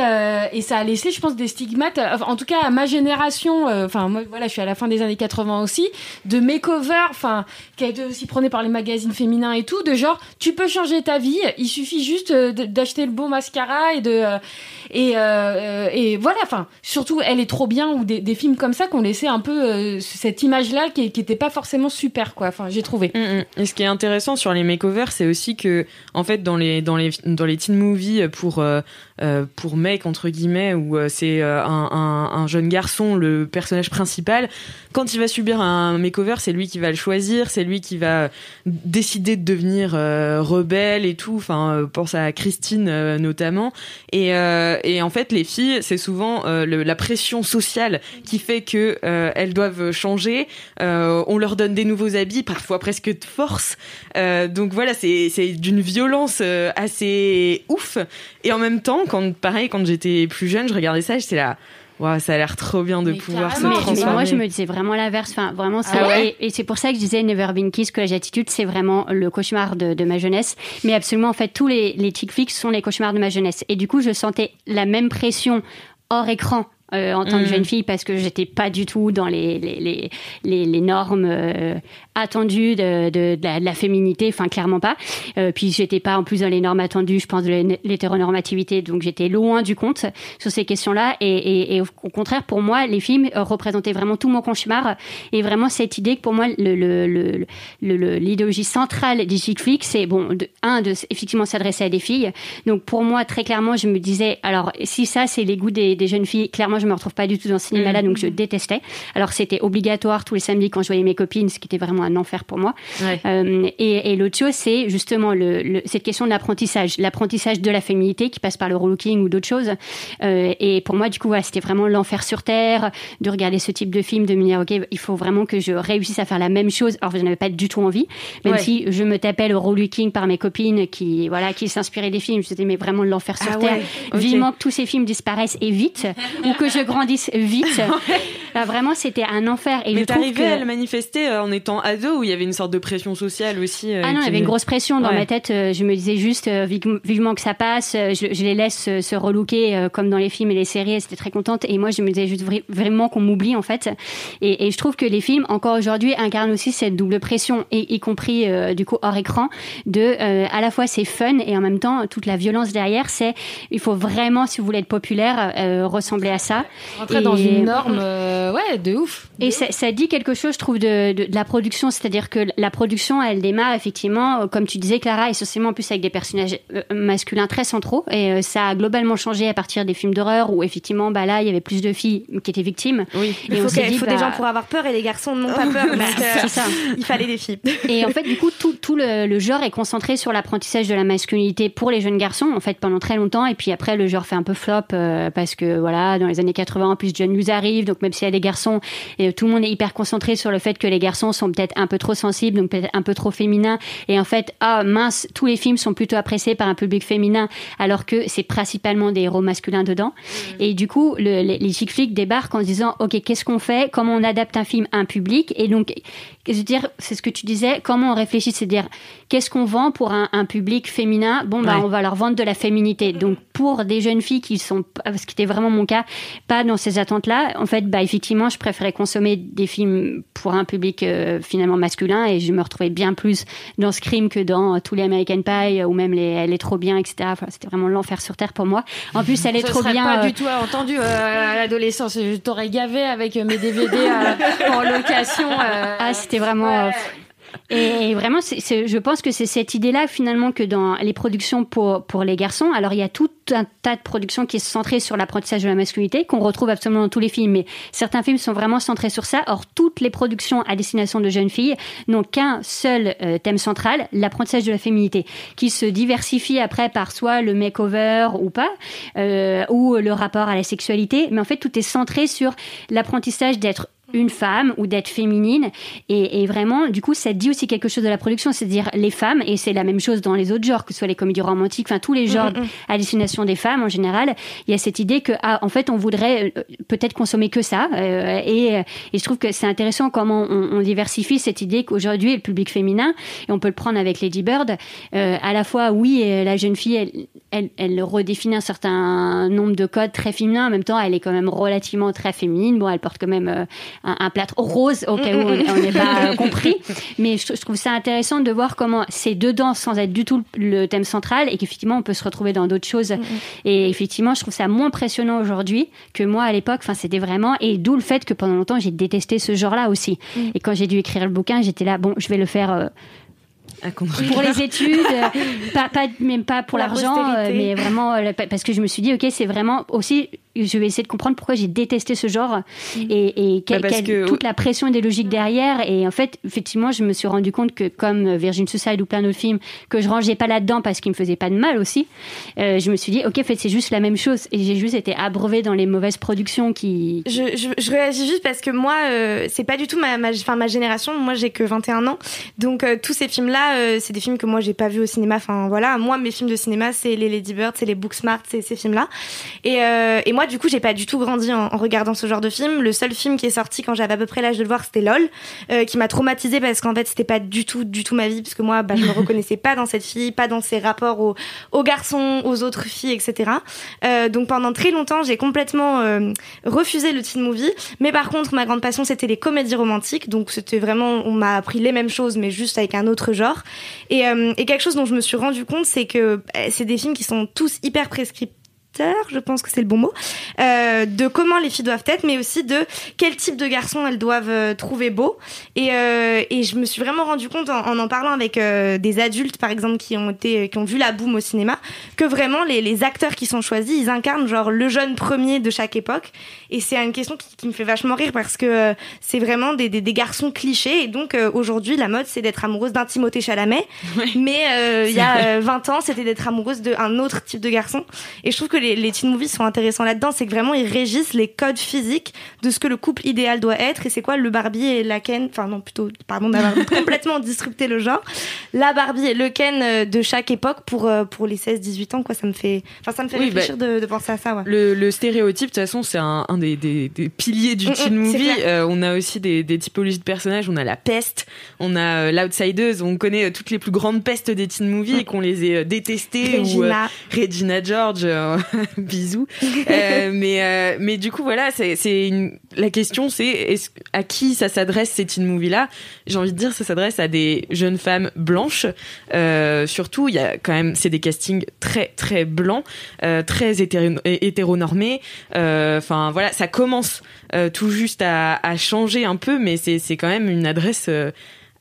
et ça a laissé, je pense, des stigmates. En tout cas, à ma génération. Enfin, moi, voilà, je suis à la fin des années 80 aussi, de makeover, enfin, qui a été aussi prôné par les magazines féminins et tout, de genre, tu peux changer ta vie. Il suffit juste d'acheter le bon mascara et de et et voilà. Enfin, surtout, elle est trop bien ou des, films comme ça qu'on laissait un peu euh, cette image-là qui, qui était pas forcément super quoi. Enfin, j'ai trouvé. Et ce qui est intéressant sur les makeovers, c'est aussi que, en fait, dans les dans les dans les teen movies pour euh, pour mecs entre guillemets, où euh, c'est euh, un, un, un jeune garçon le personnage principal, quand il va subir un makeover, c'est lui qui va le choisir, c'est lui qui va décider de devenir euh, rebelle et tout. Enfin, euh, pense à Christine euh, notamment. Et euh, et en fait, les filles, c'est souvent euh, la pression sociale qui fait que euh, elles doivent changer. Euh, on leur donne des nouveaux habits, parfois presque de force. Euh, donc voilà, c'est d'une violence euh, assez ouf. Et en même temps, quand pareil, quand j'étais plus jeune, je regardais ça, j'étais là. Waouh, ça a l'air trop bien de pouvoir se Mais- mais transformer. moi, je me disais vraiment l'inverse. Enfin, vraiment, Ah ouais et, et c'est pour ça que je disais Never Been Kissed, que l'attitude, c'est vraiment le cauchemar de, de ma jeunesse. Mais absolument, en fait, tous les, les chick flicks sont les cauchemars de ma jeunesse. Et du coup, je sentais la même pression hors écran. Euh, en tant que Mhm. jeune fille parce que j'étais pas du tout dans les les, les, les, normes euh, attendues de, de, de la, de la féminité enfin clairement pas. Euh, puis j'étais pas en plus dans les normes attendues je pense de l'hé- l'hétéronormativité donc j'étais loin du compte sur ces questions là et, et, et au contraire pour moi les films euh, représentaient vraiment tout mon cauchemar. Et vraiment cette idée que pour moi le le- le- le- le- l'idéologie centrale des chick flicks c'est bon de, un de effectivement s'adresser à des filles. Donc pour moi très clairement je me disais alors si ça c'est les goûts des, des jeunes filles clairement je me retrouve pas du tout dans ce cinéma là donc je détestais alors c'était obligatoire tous les samedis quand je voyais mes copines ce qui était vraiment un enfer pour moi euh, et, et l'autre chose, c'est justement le, le- cette question de l'apprentissage, l'apprentissage de la féminité qui passe par le relooking ou d'autres choses. Euh, et pour moi, du coup, voilà, c'était vraiment l'enfer sur terre de regarder ce type de film, de me dire, ok, il faut vraiment que je réussisse à faire la même chose. Alors, je n'avais pas du tout envie, même Ouais. si je me tapais le relooking par mes copines qui, voilà, qui s'inspiraient des films. Je disais, mais vraiment l'enfer sur Ah terre. ouais, ok. Vivement que tous ces films disparaissent et vite, ou que je grandisse vite. Là, vraiment, c'était un enfer. Et Mais t'arrivais que... à le manifester euh, en étant ado où il y avait une sorte de pression sociale aussi. euh, Ah non, il y avait une grosse pression dans Ouais. ma tête. euh, Je me disais juste euh, vive- vivement que ça passe. Je, je les laisse se, se relooker euh, comme dans les films et les séries. Elles étaient très contentes. Et moi, je me disais juste vra- vraiment qu'on m'oublie en fait. Et, et je trouve que les films, encore aujourd'hui, incarnent aussi cette double pression, et, y compris du coup hors écran, de à la fois c'est fun et en même temps toute la violence derrière. C'est il faut vraiment, si vous voulez être populaire, ressembler à ça. Rentrer dans une norme, euh, ouais, de ouf. Et ça, ça dit quelque chose, je trouve, de, de, de la production. C'est-à-dire que la production, elle démarre effectivement, euh, comme tu disais, Clara, essentiellement en plus avec des personnages euh, masculins très centraux. Et ça a globalement changé à partir des films d'horreur où effectivement, bah là, il y avait plus de filles qui étaient victimes. Oui. Il Et on faut, s'est qu'il dit, faut bah, des gens pour avoir peur et les garçons n'ont pas peur. donc, euh, C'est ça. Il fallait des filles. Et en fait, du coup, tout, tout le, le genre est concentré sur l'apprentissage de la masculinité pour les jeunes garçons, en fait, pendant très longtemps. Et puis après, le genre fait un peu flop euh, parce que, voilà, dans les années 80, en plus, John Hughes arrive. Donc, même s'il y a des garçons, et tout le monde est hyper concentré sur le fait que les garçons sont peut-être un peu trop sensibles, donc peut-être un peu trop féminins. Et en fait, ah mince, tous les films sont plutôt appréciés par un public féminin, alors que c'est principalement des héros masculins dedans. Et du coup, le- les, les chick flicks débarquent en se disant, ok, qu'est-ce qu'on fait? Comment on adapte un film à un public? Et donc, je veux dire, c'est ce que tu disais, comment on réfléchit, c'est dire, qu'est-ce qu'on vend pour un, un public féminin? Bon, bah, Ouais. on va leur vendre de la féminité. Donc, pour des jeunes filles qui sont, ce qui était vraiment mon cas, pas dans ces attentes-là, en fait, bah, effectivement, je préférais consommer des films pour un public euh, finalement masculin et je me retrouvais bien plus dans Scream que dans tous les American Pie ou même les Elle est trop bien, etc. Enfin, c'était vraiment l'enfer sur terre pour moi. En plus, elle est Ça trop bien. pas euh, du tout entendu euh, à l'adolescence. Je t'aurais gavé avec mes DVD euh, en location. euh. Ah, c'était vraiment. euh, et, vraiment, je pense que c'est cette idée-là finalement que dans les productions pour, pour les garçons, alors il y a tout un tas de productions qui sont centrées sur l'apprentissage de la masculinité, qu'on retrouve absolument dans tous les films, mais certains films sont vraiment centrés sur ça. Or, toutes les productions à destination de jeunes filles n'ont qu'un seul euh, thème central, l'apprentissage de la féminité, qui se diversifie après par soit le makeover ou pas, euh, ou le rapport à la sexualité, mais en fait tout est centré sur l'apprentissage d'être une femme ou d'être féminine et, et vraiment du coup ça dit aussi quelque chose de la production c'est-à-dire les femmes et c'est la même chose dans les autres genres que ce soit les comédies romantiques enfin tous les genres Mm, mm, mm. à destination des femmes en général il y a cette idée que ah, en fait on voudrait euh, peut-être consommer que ça euh, et, et je trouve que c'est intéressant comment on, on diversifie cette idée qu'aujourd'hui le public féminin et on peut le prendre avec Lady Bird euh, à la fois oui euh, la jeune fille elle, elle, elle redéfinit un certain nombre de codes très féminins. En même temps elle est quand même relativement très féminine. Bon elle porte quand même euh, un, un plâtre rose au cas où on n'est pas euh, compris. Mais je, je trouve ça intéressant de voir comment c'est dedans sans être du tout le thème central et qu'effectivement on peut se retrouver dans d'autres choses. Et effectivement je trouve ça moins impressionnant aujourd'hui que moi à l'époque. Enfin c'était vraiment et d'où le fait que pendant longtemps j'ai détesté ce genre là aussi. Mm. et quand j'ai dû écrire le bouquin j'étais là bon je vais le faire euh, pour les études, pas, pas, même pas pour Pour la l'argent, euh, mais vraiment euh, pa- parce que je me suis dit, ok, c'est vraiment aussi, je vais essayer de comprendre pourquoi j'ai détesté ce genre et, et quelle- Bah, quelle- que- toute la pression idéologique derrière. Et en fait, effectivement, je me suis rendu compte que comme Virgin Suicide ou plein d'autres films que je rangeais pas là-dedans parce qu'ils me faisaient pas de mal aussi, euh, je me suis dit, ok, en fait, c'est juste la même chose. Et j'ai juste été abreuvée dans les mauvaises productions qui. Je, je, je réagis juste parce que moi, euh, c'est pas du tout ma, ma, enfin, ma génération. Moi, j'ai que 21 ans. Donc, euh, tous ces films-là, euh, c'est des films que moi, j'ai pas vus au cinéma. Enfin, voilà. Moi, mes films de cinéma, c'est les Lady Bird, c'est les Booksmart, c'est ces films-là. Et, et moi, du coup, j'ai pas du tout grandi en, en regardant ce genre de film. Le seul film qui est sorti quand j'avais à peu près l'âge de le voir, c'était LOL, euh, qui m'a traumatisée parce qu'en fait, c'était pas du tout, du tout ma vie. Parce que moi, bah, je me reconnaissais pas dans cette fille, pas dans ses rapports aux, aux garçons, aux autres filles, etc. Euh, donc, pendant très longtemps, j'ai complètement euh, refusé le teen movie. Mais par contre, ma grande passion, c'était les comédies romantiques. Donc, c'était vraiment, on m'a appris les mêmes choses, mais juste avec un autre genre. Et, et quelque chose dont je me suis rendu compte, c'est que euh, c'est des films qui sont tous hyper prescripteurs, je pense que c'est le bon mot, euh, de comment les filles doivent être, mais aussi de quel type de garçon elles doivent euh, trouver beau. Et, euh, et je me suis vraiment rendu compte en en, en parlant avec euh, des adultes, par exemple, qui ont été, qui ont vu la boom au cinéma, que vraiment les, les acteurs qui sont choisis, ils incarnent genre le jeune premier de chaque époque. Et c'est une question qui, qui me fait vachement rire parce que euh, c'est vraiment des, des, des garçons clichés. Et donc euh, aujourd'hui, la mode, c'est d'être amoureuse d'un Timothée Chalamet. Mais euh, il y a euh, 20 ans, c'était d'être amoureuse d'un autre type de garçon. Et je trouve que les, les teen movies sont intéressants là-dedans, c'est que vraiment ils régissent les codes physiques de ce que le couple idéal doit être. Et c'est quoi le Barbie et la Ken Enfin non, plutôt, pardon d'avoir complètement disrupté le genre. La Barbie et le Ken euh, de chaque époque pour euh, pour les 16-18 ans, quoi. Ça me fait, enfin ça me fait Oui, réfléchir bah, de, de penser à ça. Ouais. Le, le stéréotype, de toute façon, c'est un, un des, des, des piliers du Mm, teen mm, c'est movie. Euh, on a aussi des, des typologies de personnages. On a la peste, on a euh, l'outsideuse. On connaît toutes les plus grandes pestes des teen movies et qu'on les ait détestées. Ou, euh, Regina. Regina George, euh, bisous. Euh, mais, euh, mais du coup, voilà, c'est une... la question, c'est à qui ça s'adresse ces teen movies-là? J'ai envie de dire, ça s'adresse à des jeunes femmes blanches. Euh, surtout, il y a quand même, c'est des castings très très blancs, très hétéro- hétéronormés. Enfin, voilà, ça commence tout juste à, à changer un peu, mais c'est c'est quand même une adresse.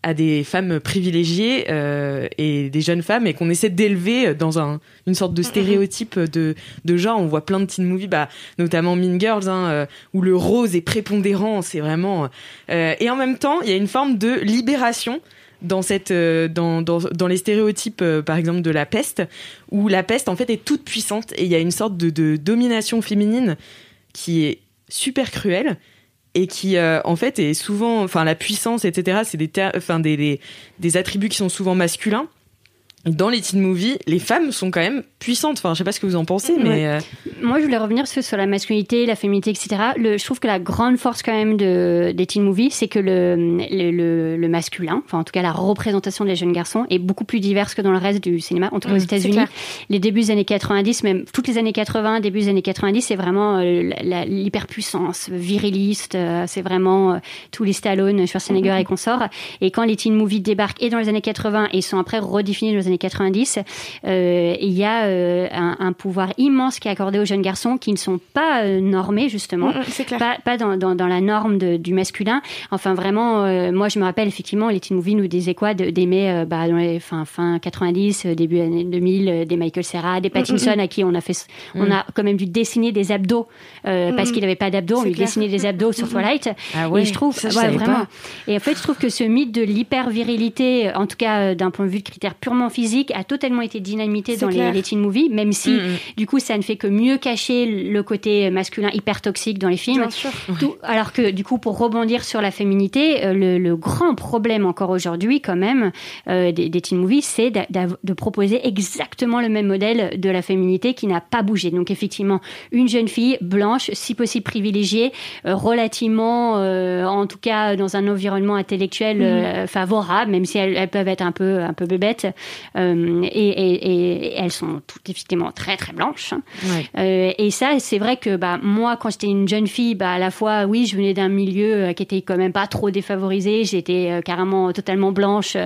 À des femmes privilégiées euh, et des jeunes femmes et qu'on essaie d'élever dans un, une sorte de stéréotype de, de genre. On voit plein de teen movies, bah, notamment Mean Girls, hein, euh, où le rose est prépondérant, c'est vraiment... euh, et en même temps, il y a une forme de libération dans cette euh, dans, dans, dans les stéréotypes euh, par exemple de la peste où la peste en fait est toute puissante et il y a une sorte de, de domination féminine qui est super cruelle et qui euh, en fait est souvent enfin la puissance etc c'est des enfin des, des des attributs qui sont souvent masculins dans les teen movies, les femmes sont quand même puissantes. Enfin, je sais pas ce que vous en pensez, mais. Euh, Moi, je voulais revenir sur la masculinité, la féminité, etc. Le, je trouve que la grande force, quand même, de, des teen movies, c'est que le, le, le, masculin, enfin, en tout cas, la représentation des jeunes garçons, est beaucoup plus diverse que dans le reste du cinéma. En tout cas, aux mmh, États-Unis, les débuts des années 90, même toutes les années 80, début des années 90, c'est vraiment euh, l'hyperpuissance viriliste. Euh, c'est vraiment tous les Stallone, Schwarzenegger mmh. et consorts. Et quand les teen movies débarquent et dans les années 80 et sont après redéfinis dans les années 90, euh, il y a euh, un, pouvoir immense qui est accordé aux jeunes garçons qui ne sont pas euh, normés justement, mm, mm, pas, pas dans, dans, la norme du masculin. Enfin vraiment, moi je me rappelle effectivement les teen movies nous disaient quoi d'aimer bah, dans les fin, fin 90, début années 2000, des Michael Cera, des mm, Pattinson à qui on a fait, on a quand même dû dessiner des abdos parce qu'il n'avait pas d'abdos, on lui dessinait des abdos sur Twilight. Ah ouais, et je trouve vraiment. Et en fait je trouve que ce mythe de l'hyper virilité, en tout cas d'un point de vue de critères purement physique a totalement été dynamité dans les, teen movies, même si mm, mm. du coup ça ne fait que mieux cacher le côté masculin hyper toxique dans les films. alors que du coup pour rebondir sur la féminité, euh, le, grand problème encore aujourd'hui quand même euh, des, teen movies, c'est de, proposer exactement le même modèle de la féminité qui n'a pas bougé. Donc effectivement une jeune fille blanche, si possible privilégiée, euh, relativement, en tout cas dans un environnement intellectuel mm. favorable, même si elles, peuvent être un peu un peu bébêtes. Euh, et, elles sont toutes effectivement très très blanches. Euh, et ça, c'est vrai que bah, moi, quand j'étais une jeune fille, bah, à la fois, oui, je venais d'un milieu euh, qui était quand même pas trop défavorisé. J'étais carrément totalement blanche,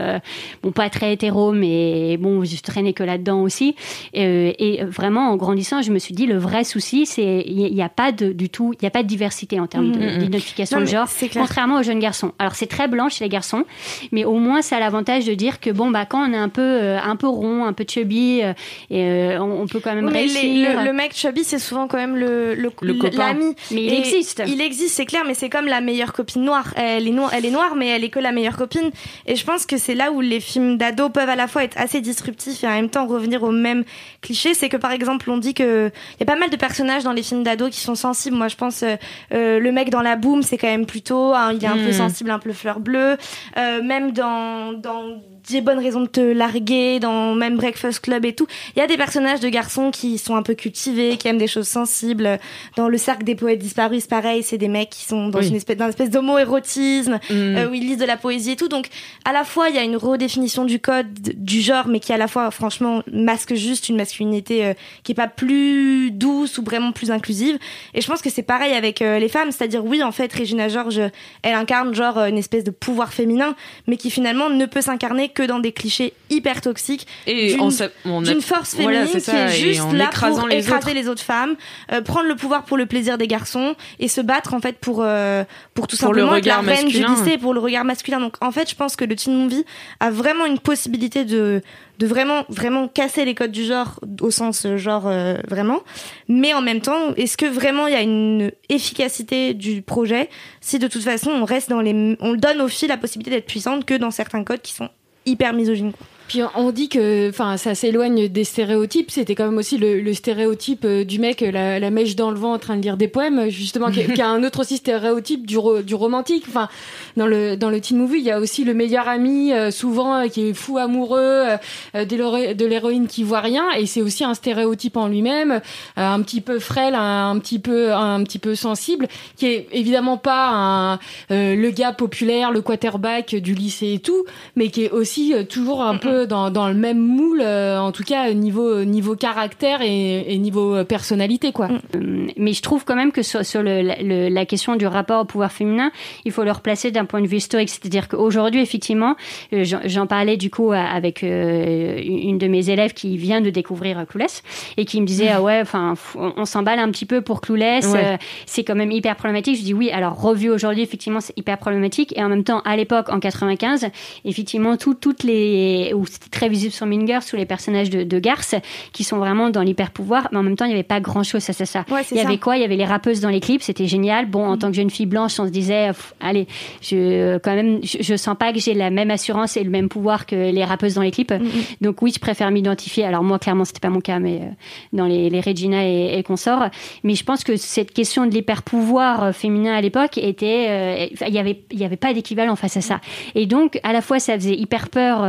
bon, pas très hétéro, mais bon, je traînais que là-dedans aussi. et vraiment, en grandissant, je me suis dit, le vrai souci, c'est il n'y a pas de, du tout, il n'y a pas de diversité en termes mm, mm, d'identification de, genre, contrairement aux jeunes garçons. Alors, c'est très blanc chez les garçons, mais au moins, ça a l'avantage de dire que bon, bah, quand on est un peu, un peu rond, un peu chubby, euh, et euh, on, peut quand même réussir. le, mec chubby, c'est souvent quand même le, le, l'ami. Mais il existe. Il existe, c'est clair, mais c'est comme la meilleure copine noire. Elle est, noire, elle est noire, mais elle est que la meilleure copine. Et je pense que c'est là où les films d'ado peuvent à la fois être assez disruptifs et en même temps revenir au même cliché. C'est que par exemple, on dit que il y a pas mal de personnages dans les films d'ado qui sont sensibles. Moi, je pense euh, le mec dans la boom, c'est quand même plutôt, hein, il est un peu hmm. sensible, un peu fleur bleue. même dans dans des bonnes raisons de te larguer dans même Breakfast Club et tout. Il y a des personnages de garçons qui sont un peu cultivés, qui aiment des choses sensibles. Dans le cercle des poètes disparus, pareil, c'est des mecs qui sont dans une espèce, dans espèce d'homo-érotisme, mm. euh, où ils lisent de la poésie et tout. Donc, à la fois, il y a une redéfinition du code, du genre, mais qui à la fois, franchement, masque juste une masculinité euh, qui est pas plus douce ou vraiment plus inclusive. Et je pense que c'est pareil avec euh, les femmes, c'est-à-dire, oui, en fait, Regina George, elle incarne genre une espèce de pouvoir féminin, mais qui finalement ne peut s'incarner que dans des clichés hyper toxiques et d'une force féminine qui est juste là pour les écraser les autres femmes, euh, prendre le pouvoir pour le plaisir des garçons et se battre en fait pour euh, pour tout simplement être la reine du lycée pour le regard masculin. Donc en fait, je pense que le teen movie a vraiment une possibilité de de vraiment vraiment casser les codes du genre au sens euh, genre vraiment. Mais en même temps est-ce que vraiment il y a une efficacité du projet si de toute façon on reste dans les on donne aux filles la possibilité d'être puissante que dans certains codes qui sont hyper misogyne. Puis on dit que, enfin, ça s'éloigne des stéréotypes. C'était quand même aussi le, stéréotype euh, du mec, la, la, mèche dans le vent, en train de lire des poèmes, justement, qui, qui a un autre aussi stéréotype du, du romantique. Enfin, dans le dans le teen movie, il y a aussi le meilleur ami, euh, souvent euh, qui est fou amoureux de l'héroïne qui voit rien, et c'est aussi un stéréotype en lui-même, un petit peu frêle, un, petit peu un petit peu sensible, qui est évidemment pas un, le gars populaire, le quarterback du lycée et tout, mais qui est aussi toujours un peu dans, le même moule, euh, en tout cas niveau niveau caractère et, niveau personnalité, quoi. Mm. Euh, mais je trouve quand même que sur, la question du rapport au pouvoir féminin, il faut le replacer d'un point de vue historique, c'est-à-dire qu'aujourd'hui, effectivement, euh, j'en parlais du coup avec une de mes élèves qui vient de découvrir Clouless et qui me disait mm. ah ouais, enfin, on, s'emballe un petit peu pour Clouless, c'est quand même hyper problématique. Je dis oui, alors revu aujourd'hui, effectivement, c'est hyper problématique et en même temps, à l'époque, en 95, effectivement, toutes les c'était très visible sur Mean sous les personnages de, de Garth, qui sont vraiment dans l'hyper pouvoir, mais en même temps, il n'y avait pas grand chose à ça. ça. il y avait quoi? Il y avait les rappeuses dans les clips, c'était génial. Bon, en mm. tant que jeune fille blanche, on se disait, allez, je, quand même, je, sens pas que j'ai la même assurance et le même pouvoir que les rappeuses dans les clips. Mm, mm. Donc oui, je préfère m'identifier. Alors moi, clairement, c'était pas mon cas, mais euh, dans les, les Regina et, et consorts. Mais je pense que cette question de l'hyper pouvoir euh, féminin à l'époque était, euh, il y avait, il y avait pas d'équivalent face à ça. Et donc, à la fois, ça faisait hyper peur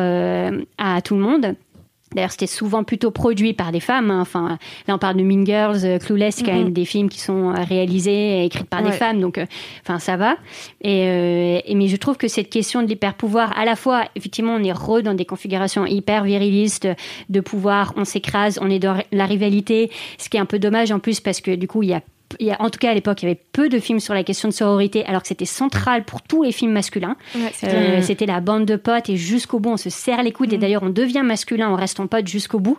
à tout le monde D'ailleurs, c'était souvent plutôt produit par des femmes. hein. Enfin, là, on parle de Mean Girls, euh, Clueless, c'est quand même des films qui sont euh, réalisés et écrits par des femmes. Donc, euh, enfin, ça va. Et, euh, et- mais je trouve que cette question de l'hyper-pouvoir, à la fois, effectivement, on est re dans des configurations hyper virilistes de pouvoir, on s'écrase, on est dans la rivalité. Ce qui est un peu dommage en plus parce que du coup, il y a- en tout cas à l'époque, il y avait peu de films sur la question de sororité, alors que c'était central pour tous les films masculins. Ouais, Euh, c'était la bande de potes et jusqu'au bout, on se serre les coudes. Et d'ailleurs, on devient masculin en restant potes jusqu'au bout.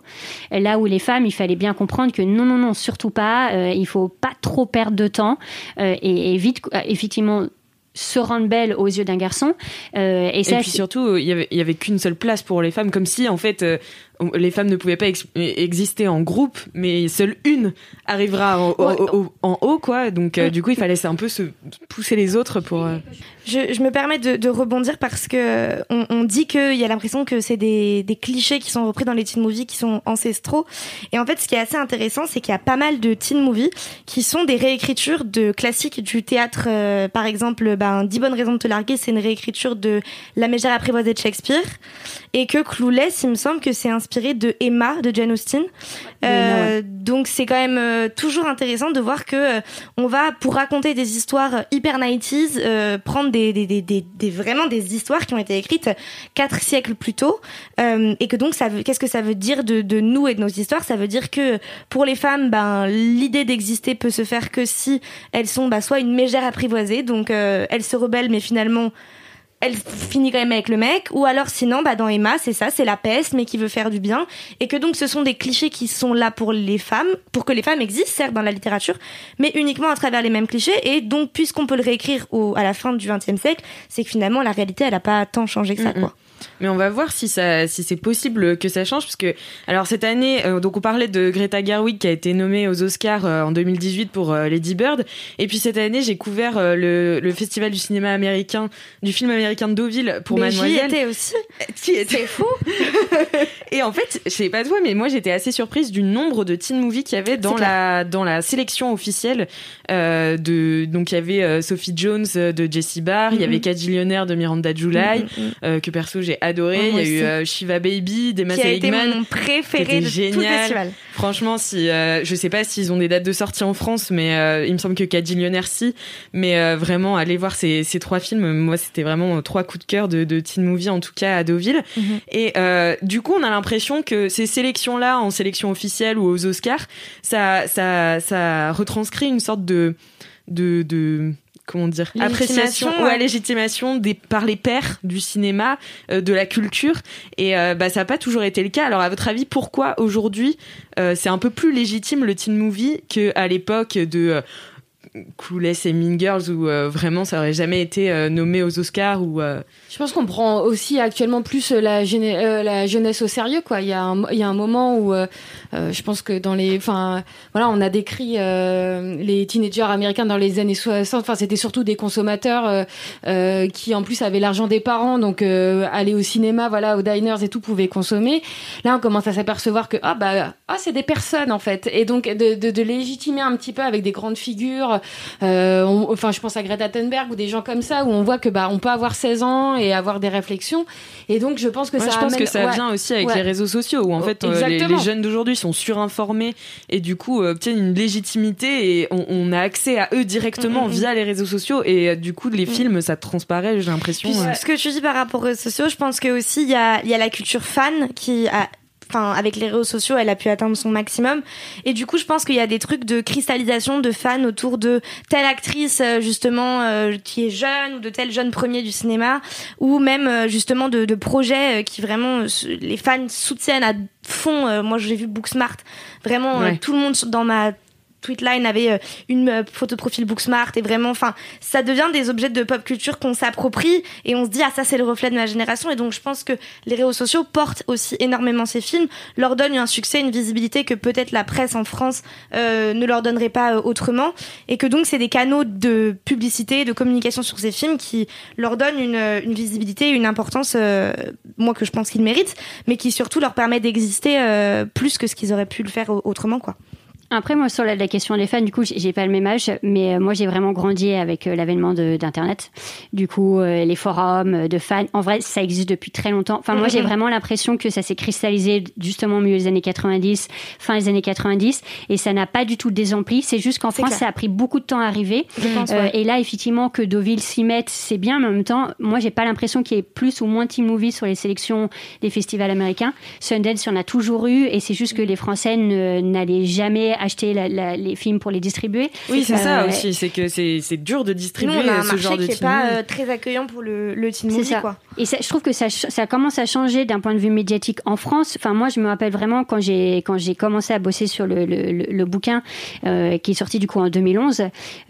Là où les femmes, il fallait bien comprendre que non, non, non, surtout pas. Euh, il faut pas trop perdre de temps euh, et, et vite, euh, effectivement, se rendre belle aux yeux d'un garçon. Euh, et puis surtout, il y avait, il y avait qu'une seule place pour les femmes, comme si en fait euh, on- les femmes ne pouvaient pas ex- exister en groupe, mais seule une arrivera en, au- au- au- en haut, quoi. Donc euh, du coup, il fallait un peu se pousser les autres pour. euh, Je, je me permets de, de rebondir parce que on, on dit qu'il y a l'impression que c'est des, des clichés qui sont repris dans les teen movies qui sont ancestraux. Et en fait, ce qui est assez intéressant, c'est qu'il y a pas mal de teen movies qui sont des réécritures de classiques du théâtre. Euh, par exemple, ben, 10 bonnes raisons de te larguer, c'est une réécriture de La mégère apprivoisée de Shakespeare. Et que Clueless, il me semble que c'est inspiré de Emma de Jane Austen. Euh, Donc c'est quand même euh, toujours intéressant de voir que euh, on va pour raconter des histoires hyper 90s euh, prendre des, des, des, des, des- vraiment des histoires qui ont été écrites quatre siècles plus tôt. Et que donc ça qu'est-ce que ça veut dire de, de nous et de nos histoires? Ça veut dire que pour les femmes ben l'idée d'exister peut se faire que si elles sont bah, soit une mégère apprivoisée donc elles se rebellent mais finalement elle finit quand même avec le mec, ou alors sinon, bah dans Emma, c'est ça, c'est la peste, mais qui veut faire du bien, et que donc ce sont des clichés qui sont là pour les femmes, pour que les femmes existent, certes, dans la littérature, mais uniquement à travers les mêmes clichés, et donc puisqu'on peut le réécrire au, à la fin du XXe siècle, c'est que finalement la réalité, elle a pas tant changé que ça, Mm, quoi. Mais on va voir si ça, si c'est possible que ça change, parce que alors cette année, euh, donc on parlait de Greta Gerwig qui a été nommée aux Oscars euh, en 2018 pour euh, Lady Bird, et puis cette année j'ai couvert le, le festival du cinéma américain, du film américain de Deauville pour mais j'y Mademoiselle. étais aussi. Qui était fou. Et en fait, je sais pas toi, mais moi j'étais assez surprise du nombre de teen movies qu'il y avait dans la dans la sélection officielle de donc il y avait Sophie Jones de Jessie Barr, il y avait Cajillionaire de Miranda July, euh, que perso j'ai adoré. Ouais, il y a eu aussi. euh, Shiva Baby d'Emma Qui a été mon préféré de tout le génial. festival. Franchement, si euh, je sais pas s'ils ont des dates de sortie en France, mais euh, il me semble que Cajillionaire si. Mais vraiment, allez voir ces, ces trois films. Moi, c'était vraiment trois coups de cœur de, de teen movie, en tout cas à Deauville. Mhm. Et du coup, on a l'impression que ces sélections-là, en sélection officielle ou aux Oscars, ça, ça, ça retranscrit une sorte de, de, de comment dire, appréciation, ouais. ouais, légitimation des, par les pairs du cinéma, euh, de la culture. Et euh, bah, ça n'a pas toujours été le cas. Alors, à votre avis, pourquoi aujourd'hui euh, c'est un peu plus légitime le teen movie qu'à l'époque de Clueless et Mean Girls où vraiment ça aurait jamais été nommé aux Oscars ou Je pense qu'on prend aussi actuellement plus euh, euh, la jeunesse au sérieux, quoi. Il y a un, moment où euh, je pense que dans les, enfin, voilà, on a décrit les teenagers américains dans les années 60. Enfin, c'était surtout des consommateurs qui, en plus, avaient l'argent des parents, donc aller au cinéma, voilà, aux diners et tout, pouvaient consommer. Là, on commence à s'apercevoir que ah bah ah c'est des personnes en fait, et donc de, légitimer un petit peu avec des grandes figures. enfin, je pense à Greta Thunberg ou des gens comme ça où on voit que bah on peut avoir 16 ans et avoir des réflexions. Et donc, je pense que Ouais, ça je pense amène- que ça ouais, vient aussi avec ouais. les réseaux sociaux où en fait euh, les, jeunes d'aujourd'hui sont surinformés et du coup euh, obtiennent une légitimité et on, on a accès à eux directement Mm, mm, mm. via les réseaux sociaux et euh, du coup les films ça transparaît j'ai l'impression Puis, euh, ce que tu dis par rapport aux réseaux sociaux, je pense que aussi il y a, il y a la culture fan qui a Enfin, avec les réseaux sociaux, elle a pu atteindre son maximum. Et du coup, je pense qu'il y a des trucs de cristallisation de fans autour de telle actrice, euh, justement, euh, qui est jeune, ou de tel jeune premier du cinéma, ou même, euh, justement, de, de projets euh, qui vraiment, les fans soutiennent à fond. Moi, j'ai vu Booksmart. Vraiment, Ouais. tout le monde dans ma Tweetline avait euh, une euh, photo de profil Booksmart et vraiment, enfin, ça devient des objets de pop culture qu'on s'approprie et on se dit ah ça c'est le reflet de ma génération et donc je pense que les réseaux sociaux portent aussi énormément ces films, leur donnent un succès, une visibilité que peut-être la presse en France euh, ne leur donnerait pas euh, autrement et que donc c'est des canaux de publicité, de communication sur ces films qui leur donnent une, une visibilité, une importance, euh, moi que je pense qu'ils méritent, mais qui surtout leur permet d'exister euh, plus que ce qu'ils auraient pu le faire au- autrement quoi. Après, moi, sur la, la question des fans, du coup, j'ai pas le même âge, mais euh, moi, j'ai vraiment grandi avec euh, l'avènement d'Internet. Du coup, euh, les forums de fans, en vrai, ça existe depuis très longtemps. Enfin, moi, j'ai Mhm. vraiment l'impression que ça s'est cristallisé justement au milieu des années 90, fin des années 90, et ça n'a pas du tout désempli. C'est juste qu'en France, clair. ça a pris beaucoup de temps à arriver. Je pense, Euh, ouais. et là, effectivement, que Deauville s'y mette, c'est bien, mais en même temps, moi, j'ai pas l'impression qu'il y ait plus ou moins Team Movie sur les sélections des festivals américains. Sundance, en a toujours eu, et c'est juste que les Français n'allaient jamais acheter la- la- les films pour les distribuer. Oui, c'est ça Euh, aussi. C'est que c'est dur de distribuer on a un ce marché genre de qui est teen pas euh, très accueillant pour le, le teen C'est movie, ça. quoi. Et ça, je trouve que ça, commence à changer d'un point de vue médiatique en France. Enfin, moi, je me rappelle vraiment quand j'ai quand j'ai commencé à bosser sur le, le, le- le bouquin euh, qui est sorti du coup en 2011.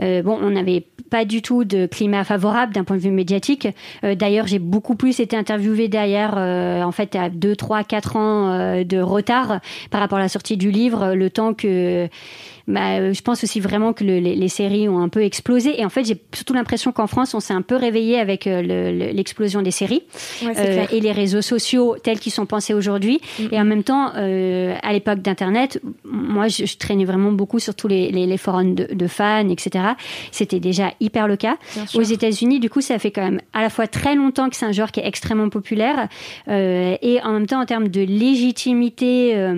euh, bon, on n'avait pas du tout de climat favorable d'un point de vue médiatique. Euh, D'ailleurs, j'ai beaucoup plus été interviewée derrière, euh, en fait, à 2, 3, 4 ans euh, de retard par rapport à la sortie du livre, le temps que いう bah, euh, je pense aussi vraiment que le- les, les séries ont un peu explosé. Et en fait, j'ai surtout l'impression qu'en France, on s'est un peu réveillé avec euh, le- le- l'explosion des séries Ouais, clair. et les réseaux sociaux tels qu'ils sont pensés aujourd'hui. Et en même temps, euh, à l'époque d'Internet, moi, je, je traînais vraiment beaucoup sur tous les, les- les forums de, de fans, etc. C'était déjà hyper le cas. Aux États-Unis, du coup, ça fait quand même à la fois très longtemps que c'est un genre qui est extrêmement populaire euh, et en même temps, en termes de légitimité euh,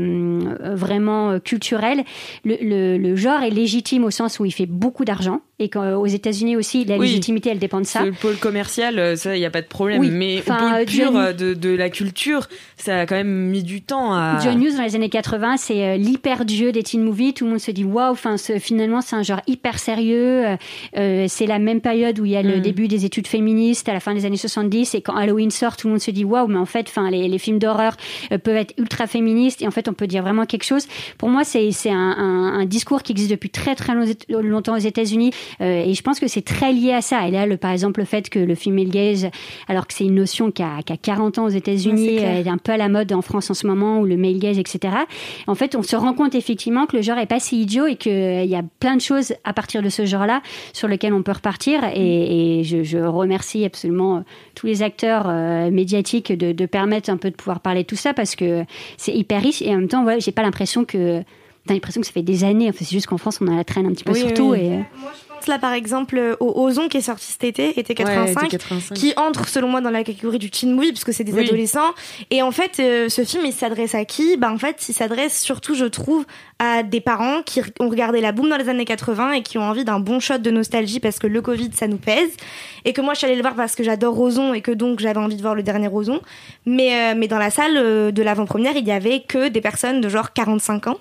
euh, vraiment euh, culturelle, le, le- le genre est légitime au sens où il fait beaucoup d'argent et qu'aux États-Unis aussi, la Oui. légitimité, elle dépend de ça. Le pôle commercial, euh, ça, il n'y a pas de problème. Oui. Mais Enfin, au pôle pur John- euh, de, de la culture, ça a quand même mis du temps à. John Hughes dans les années 80, c'est euh, l'hyper dieu des teen movies. Tout le monde se dit waouh, enfin finalement c'est un genre hyper sérieux. Euh, euh, c'est la même période où il y a le Mm. début des études féministes à la fin des années 70 et quand Halloween sort, tout le monde se dit waouh, mais en fait, enfin les, les films d'horreur euh, peuvent être ultra féministes et en fait on peut dire vraiment quelque chose. Pour moi, c'est un, un- un discours qui existe depuis très très long- longtemps aux États-Unis euh, et je pense que c'est très lié à ça. Et là, le, par exemple, le fait que le female gaze, alors que c'est une notion qui a, qui a 40 ans aux États-Unis, clair. euh, est un peu à la mode en France en ce moment, ou le male gaze, etc. En fait, on se rend compte effectivement que le genre est pas si idiot et qu'il y a plein de choses à partir de ce genre-là sur lesquelles on peut repartir. Et, et je, je remercie absolument euh, tous les acteurs euh, médiatiques de, de permettre un peu de pouvoir parler de tout ça parce que c'est hyper riche et en même temps, voilà, j'ai pas l'impression que T'as l'impression que ça fait des années. Enfin, c'est juste qu'en France, on a la traîne un petit peu Oui, sur oui, tout. oui. Et, euh, Là, par exemple, au Ozon qui est sorti cet été, été 85, été 85. qui entre selon moi dans la catégorie du teen movie, puisque c'est des Oui. adolescents. Et en fait, euh, ce film, il s'adresse à qui? Bah, en fait, il s'adresse surtout, je trouve, à des parents qui ont regardé la boom dans les années 80 et qui ont envie d'un bon shot de nostalgie parce que le Covid, ça nous pèse. Et que moi, je suis allée le voir parce que j'adore Ozon et que donc j'avais envie de voir le dernier Ozon. Mais, euh, mais dans la salle euh, de l'avant-première, il y avait que des personnes de genre 45 ans.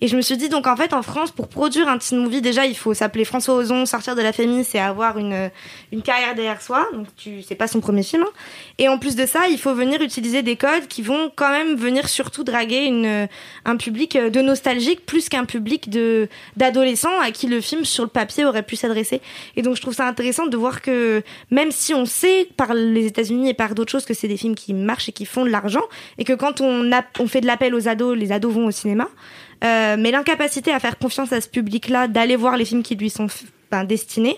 Et je me suis dit, donc en fait, en France, pour produire un teen movie, déjà, il faut s'appeler François Ozon, sortir de la famille, c'est avoir une, une carrière derrière soi. Donc, tu, c'est pas son premier film. hein. Et en plus de ça, il faut venir utiliser des codes qui vont quand même venir surtout draguer une, un public de nostalgique plus qu'un public de, d'adolescents à qui le film sur le papier aurait pu s'adresser. Et donc, je trouve ça intéressant de voir que même si on sait par les États-Unis et par d'autres choses que c'est des films qui marchent et qui font de l'argent, et que quand on, a, on fait de l'appel aux ados, les ados vont au cinéma, euh, mais l'incapacité à faire confiance à ce public-là, d'aller voir les films qui lui sont ben, destinés,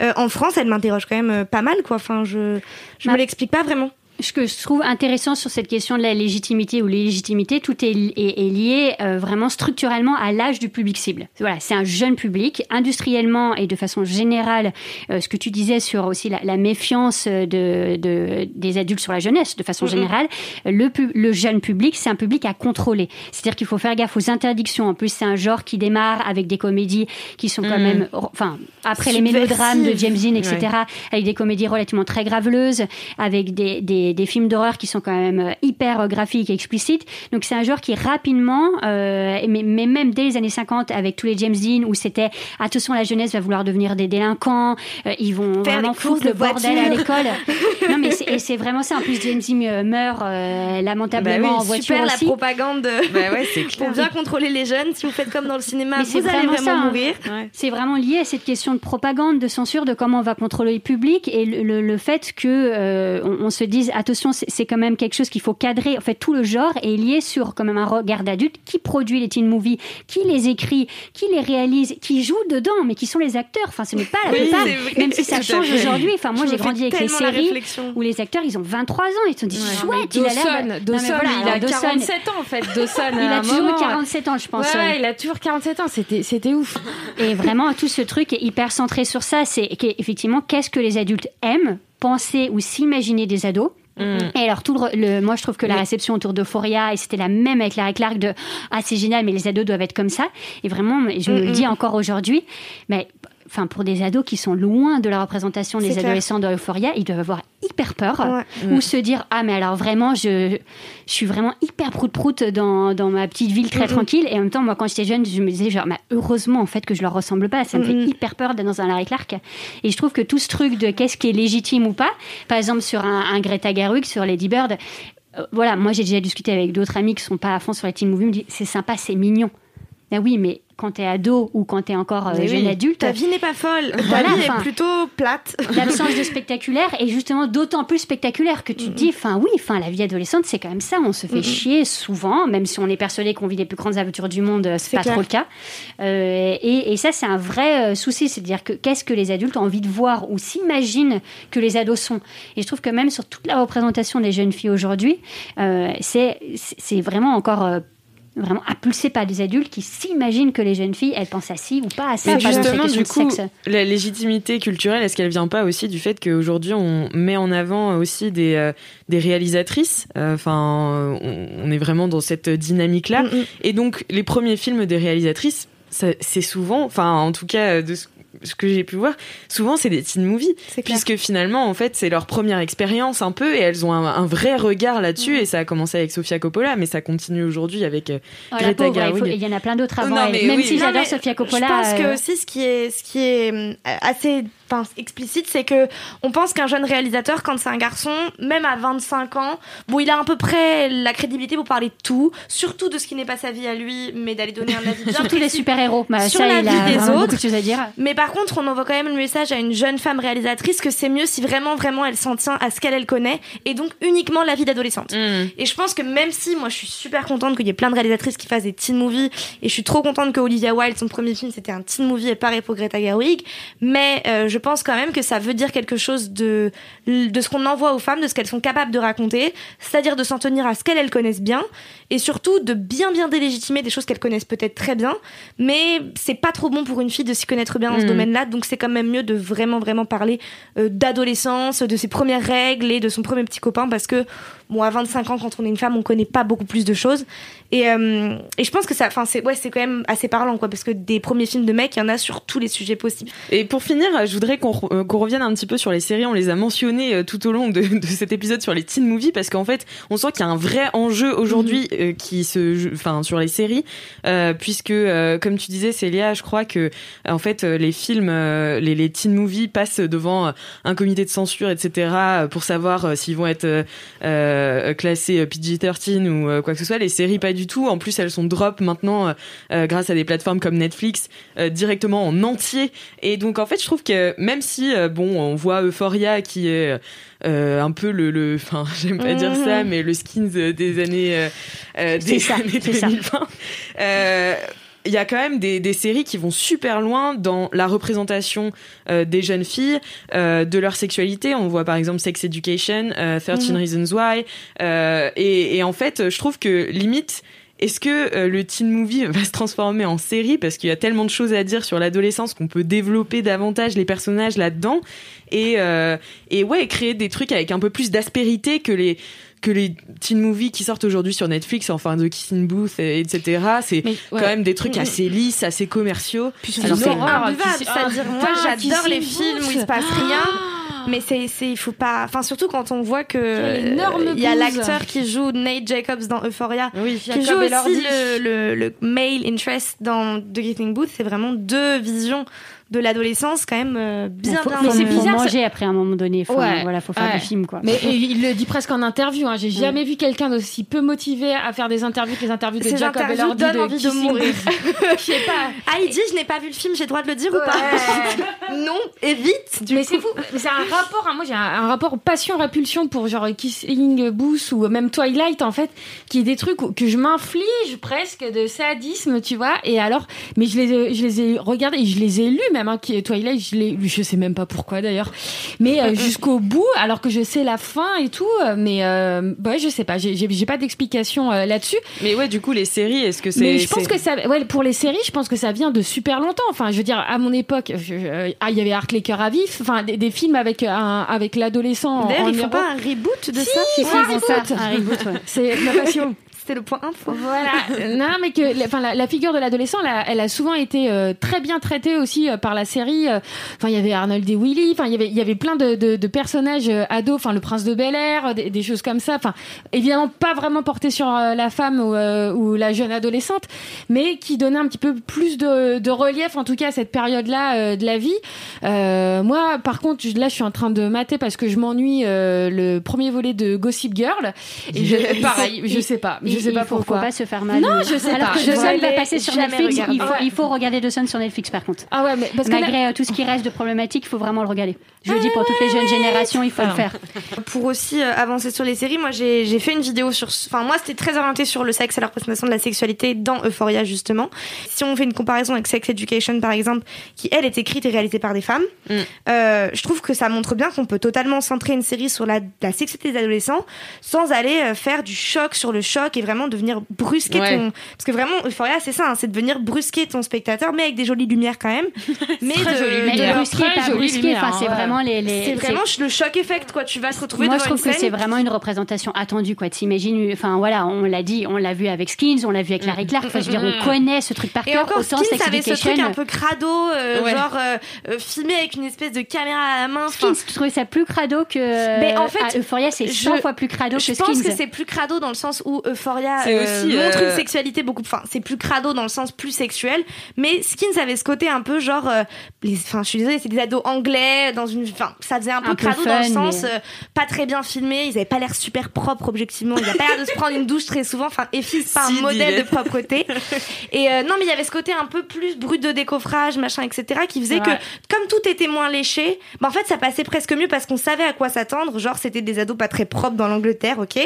euh, en France, elle m'interroge quand même euh, pas mal, quoi. Enfin, je, je Bah, me l'explique pas vraiment. Ce que je trouve intéressant sur cette question de la légitimité ou l'illégitimité, tout est, est- est lié euh, vraiment structurellement à l'âge du public cible. Voilà, c'est un jeune public, industriellement et de façon générale, euh, ce que tu disais sur aussi la, la méfiance de, de- des adultes sur la jeunesse, de façon générale, le, jeune public, c'est un public à contrôler. C'est-à-dire qu'il faut faire gaffe aux interdictions. En plus, c'est un genre qui démarre avec des comédies qui sont quand Mhm. même, enfin, après les mélodrames de James Dean, etc., Ouais. avec des comédies relativement très graveleuses, avec des, des, des films d'horreur qui sont quand même euh, hyper euh, graphiques et explicites. Donc c'est un genre qui rapidement, euh, mais, mais même dès les années 50, avec tous les James Dean, où c'était attention, la jeunesse va vouloir devenir des délinquants, euh, ils vont Faire vraiment foutre le de bordel à l'école. non mais c'est- et c'est vraiment ça. En plus, James Dean meurt euh, lamentablement Bah oui, en voiture super aussi. la propagande Bah ouais, c'est pour bien contrôler les jeunes. Si vous faites comme dans le cinéma, Mais vous allez vraiment vraiment ça, hein. mourir. Ouais. C'est vraiment lié à cette question de propagande, de censure, de comment on va contrôler le public et le, le- le fait que euh, on, on se dise attention, c'est quand même quelque chose qu'il faut cadrer. En fait, tout le genre est lié sur quand même un regard d'adulte qui produit les teen movies, qui les écrit, qui les réalise, qui joue dedans, mais qui sont les acteurs. Enfin, ce n'est pas la Oui, plupart, même si ça change aujourd'hui. Enfin, moi, j'ai grandi avec les séries où les acteurs, ils ont 23 ans. Ils se sont dit, Ouais, chouette, il a l'air. Dawson, voilà, il a alors, Dawson, 47 ans en fait. Dawson, Il a toujours moment, 47 ans, je pense. Ouais, ouais. ouais, il a toujours 47 ans. C'était, c'était ouf. Et vraiment, tout ce truc est hyper centré sur ça. C'est qu'effectivement, qu'est-ce que les adultes aiment penser ou s'imaginer des ados Et alors, tout le, le- moi, je trouve que la réception autour d'Euphoria, et c'était la même avec Larry Clark de Ah, c'est génial, mais les ados doivent être comme ça. Et vraiment, je me le Mm, dis mm. encore aujourd'hui, mais enfin, pour des ados qui sont loin de la représentation des clair. adolescents de Euphoria, ils doivent avoir hyper peur Ouais. ou Mm. se dire Ah, mais alors vraiment, je, je suis vraiment hyper prout-prout dans, dans ma petite ville très tranquille. Et en même temps, moi, quand j'étais jeune, je me disais genre, bah, heureusement, en fait, que je leur ressemble pas. Ça me fait hyper peur d'être dans un Larry Clark. Et je trouve que tout ce truc de qu'est-ce qui est légitime ou pas, par exemple, sur un, un Greta Gerwig, sur Lady Bird, euh, voilà, moi, j'ai déjà discuté avec d'autres amis qui sont pas à fond sur les teen movies, me disent, c'est sympa, c'est mignon. Ah oui, mais quand t'es ado ou quand t'es encore euh, jeune oui. adulte, Ta vie n'est pas folle. Ta Voilà, vie est plutôt plate. l'absence de spectaculaire est justement d'autant plus spectaculaire que tu te dis, enfin oui, enfin la vie adolescente c'est quand même ça, on se fait chier souvent, même si on est persuadé qu'on vit les plus grandes aventures du monde, euh, c'est pas clair. trop le cas. Euh, et, et ça c'est un vrai euh, souci, c'est-à-dire que qu'est-ce que les adultes ont envie de voir ou s'imaginent que les ados sont. Et je trouve que même sur toute la représentation des jeunes filles aujourd'hui, euh, c'est vraiment encore vraiment impulsé par des adultes qui s'imaginent que les jeunes filles elles pensent à ci ou pas à ça. Mais justement, la du coup, sexe. la légitimité culturelle, est-ce qu'elle vient pas aussi du fait qu'aujourd'hui on met en avant aussi des, euh, des réalisatrices euh, Enfin, on, on est vraiment dans cette dynamique-là. Et donc, les premiers films des réalisatrices, c'est souvent, enfin, en tout cas, de ce ce que j'ai pu voir, souvent c'est des teen movies, puisque finalement en fait c'est leur première expérience un peu et elles ont un, un vrai regard là-dessus et ça a commencé avec Sofia Coppola mais ça continue aujourd'hui avec euh, Oh, Greta il y en a plein d'autres avant Non, elle. mais Même oui. si j'adore Sofia Coppola. Je pense que euh, aussi ce qui est, ce qui est hum, assez explicite, c'est que on pense qu'un jeune réalisateur, quand c'est un garçon, même à 25 ans, bon, il a à peu près la crédibilité pour parler de tout, surtout de ce qui n'est pas sa vie à lui, mais d'aller donner un avis bien Surtout les super-héros. Bah, sur ça, la il a vie des autres. de choses à dire. Mais par contre, on envoie quand même le message à une jeune femme réalisatrice que c'est mieux si vraiment, vraiment elle s'en tient à ce qu'elle elle connaît et donc uniquement la vie d'adolescente. Et je pense que même si moi je suis super contente qu'il y ait plein de réalisatrices qui fassent des teen movies et je suis trop contente que Olivia Wilde, son premier film, c'était un teen movie et pareil pour Greta Gerwig, mais euh, je pense quand même que ça veut dire quelque chose de, de ce qu'on envoie aux femmes, de ce qu'elles sont capables de raconter, c'est-à-dire de s'en tenir à ce qu'elles elles connaissent bien et surtout de bien bien délégitimer des choses qu'elles connaissent peut-être très bien, mais c'est pas trop bon pour une fille de s'y connaître bien dans ce Mhm. domaine-là, donc c'est quand même mieux de vraiment vraiment parler euh, d'adolescence, de ses premières règles et de son premier petit copain parce que bon à 25 ans quand on est une femme on connaît pas beaucoup plus de choses et, euh, et je pense que ça enfin c'est ouais c'est quand même assez parlant quoi parce que des premiers films de mecs il y en a sur tous les sujets possibles. Et pour finir, je voudrais qu'on re- euh, qu'on revienne un petit peu sur les séries. On les a mentionnées euh, tout au long de, de cet épisode sur les teen movies parce qu'en fait, on sent qu'il y a un vrai enjeu aujourd'hui euh, qui se, enfin, sur les séries, euh, puisque comme tu disais, Célia, je crois que en fait, les films, les, les teen movies passent devant un comité de censure, etc., pour savoir s'ils vont être euh, euh, classés euh, PG-13 ou euh, quoi que ce soit. Les séries, pas du tout. En plus, elles sont drop maintenant euh, grâce à des plateformes comme Netflix directement en entier. Et donc, en fait, je trouve que même si, bon, on voit Euphoria qui est un peu le, le, enfin, j'aime pas dire ça, mais le skins des années, des ça, années c'est ça. 2020. Il y a quand même des, des séries qui vont super loin dans la représentation euh, des jeunes filles, euh, de leur sexualité. On voit par exemple Sex Education, euh, 13 Mhm. Reasons Why. Euh, et, et en fait, je trouve que limite, est-ce que euh, le teen movie va se transformer en série? Parce qu'il y a tellement de choses à dire sur l'adolescence qu'on peut développer davantage les personnages là-dedans et euh, et ouais créer des trucs avec un peu plus d'aspérité que les que les teen movies qui sortent aujourd'hui sur Netflix, enfin de Kissing Booth, et- etc. C'est quand même des trucs Mhm. assez lisses, assez commerciaux. Alors, c'est- Puis c'est- c'est-à-dire Ah, moi j'adore les films où il se passe rien. Ah. Mais c'est, c'est, il faut pas. Enfin, surtout quand on voit que euh, il y a l'acteur qui joue Nate Jacobs dans Euphoria, qui joue aussi le, le, le male interest dans The Kissing Booth. C'est vraiment deux visions de l'adolescence quand même euh, bien faut, bien. mais c'est bizarre manger après un moment donné faut, Ouais. voilà faut faire Ouais. du film quoi Mais et il le dit presque en interview. Hein. J'ai jamais vu quelqu'un d'aussi peu motivé à faire des interviews que les interviews de Ces Jacob interviews Elordi donnent de envie de mourir. Je sais pas. Ah, il dit je n'ai pas vu le film, j'ai le droit de le dire ou pas Non, évite. Du mais c'est fou. Mais C'est un rapport. hein, moi, j'ai un, un rapport passion-répulsion pour genre Kissing Booth ou même Twilight en fait, qui est des trucs où- que je m'inflige presque de sadisme, tu vois. Et alors, mais je les, ai- je les ai regardés et je les ai lus même. Hein, qui Twilight, je l'ai, lu, je sais même pas pourquoi d'ailleurs. Mais euh, jusqu'au bout, alors que je sais la fin et tout. euh, Mais euh, ouais, je sais pas. J'ai, pas d'explication euh, là-dessus. Mais ouais, du coup, les séries, est-ce que c'est. Mais je pense que ça, ouais, pour les séries, je pense que ça vient de super longtemps. Enfin, je veux dire, à mon époque, je- ah, il y avait Arc les cœurs à vif, enfin, des, des films avec un, avec l'adolescent. en- D'ailleurs, ils font pas un reboot de Si, ça ils font un reboot. C'est ma passion. C'était le point info. Voilà. non, mais que, la- enfin, la, la figure de l'adolescent, la- elle a souvent été euh, très bien traitée aussi euh, par la série. euh. Enfin, il y avait Arnold et Willy. Enfin, il y avait, il y avait plein de, de, de personnages euh, ados. Enfin, le prince de Bel Air, des, des choses comme ça. Enfin, évidemment pas vraiment porté sur euh, la femme ou, euh, ou la jeune adolescente, mais qui donnait un petit peu plus de, de relief, en tout cas, à cette période-là euh, de la vie. Euh, moi, par contre, je- là, je suis en train de mater parce que je m'ennuie euh, le premier volet de Gossip Girl. Et je, pareil, je sais pas. Je Il- sais il pas faut, pourquoi. faut pas se faire mal. Non, je sais Alors pas. que Je The Sun va passer sur Netflix. Il faut, Ouais. il faut regarder The Sun sur Netflix par contre. Ah ouais, mais parce Malgré euh, tout ce qui reste de problématique, il faut vraiment le regarder. Je le dis pour toutes les jeunes générations, il faut le Ah. faire. Pour aussi euh, avancer sur les séries, moi j'ai j'ai fait une vidéo sur. Enfin, moi c'était très orienté sur le sexe et la représentation de la sexualité dans Euphoria justement. Si on fait une comparaison avec Sex Education par exemple, qui elle est écrite et réalisée par des femmes, Mm. euh, je trouve que ça montre bien qu'on peut totalement centrer une série sur la, la sexualité des adolescents sans aller euh, faire du choc sur le choc et vraiment devenir brusquer Ouais. ton. Parce que vraiment, Euphoria c'est ça, hein, c'est de venir brusquer ton spectateur, mais avec des jolies lumières quand même. mais Très de, jolies de- Mais brusqué, Très pas jolie lumière, enfin, c'est hein, ouais. vraiment les. les- C'est vraiment le choc effect quoi. Tu vas te retrouver Moi, devant je trouve une que c'est vraiment une représentation attendue, quoi. T'imagines, enfin voilà, on l'a dit, on l'a vu avec Skins, on l'a vu avec Larry Clark. Enfin, je veux dire, on connaît ce truc par Et cœur. encore, Autant Skins Sex avait ce truc un peu crado, euh, Ouais. genre euh, euh, filmé avec une espèce de caméra à la main. Skins, tu trouvais ça plus crado que. Mais en fait, Euphoria, c'est 100 je- fois plus crado je que Skins. pense que c'est plus crado dans le sens où Euphoria C'est euh, aussi, montre euh, une sexualité beaucoup. Enfin, c'est plus crado dans le sens plus sexuel. Mais Skins avait ce côté un peu genre. euh, les, enfin, je suis désolée, c'est des ados anglais dans une. Enfin, ça faisait un peu Un peu crado dans le sens mais- euh, pas très bien filmé. Ils avaient pas l'air super propres objectivement. Ils avaient pas l'air de se prendre une douche très souvent. Enfin, Effie, c'est pas Si, un modèle de propreté. Et euh, non, mais il y avait ce côté un peu plus brut de décoffrage, machin, etc., qui faisait que comme tout était moins léché, bah en fait ça passait presque mieux parce qu'on savait à quoi s'attendre. Genre c'était des ados pas très propres dans l'Angleterre, ok?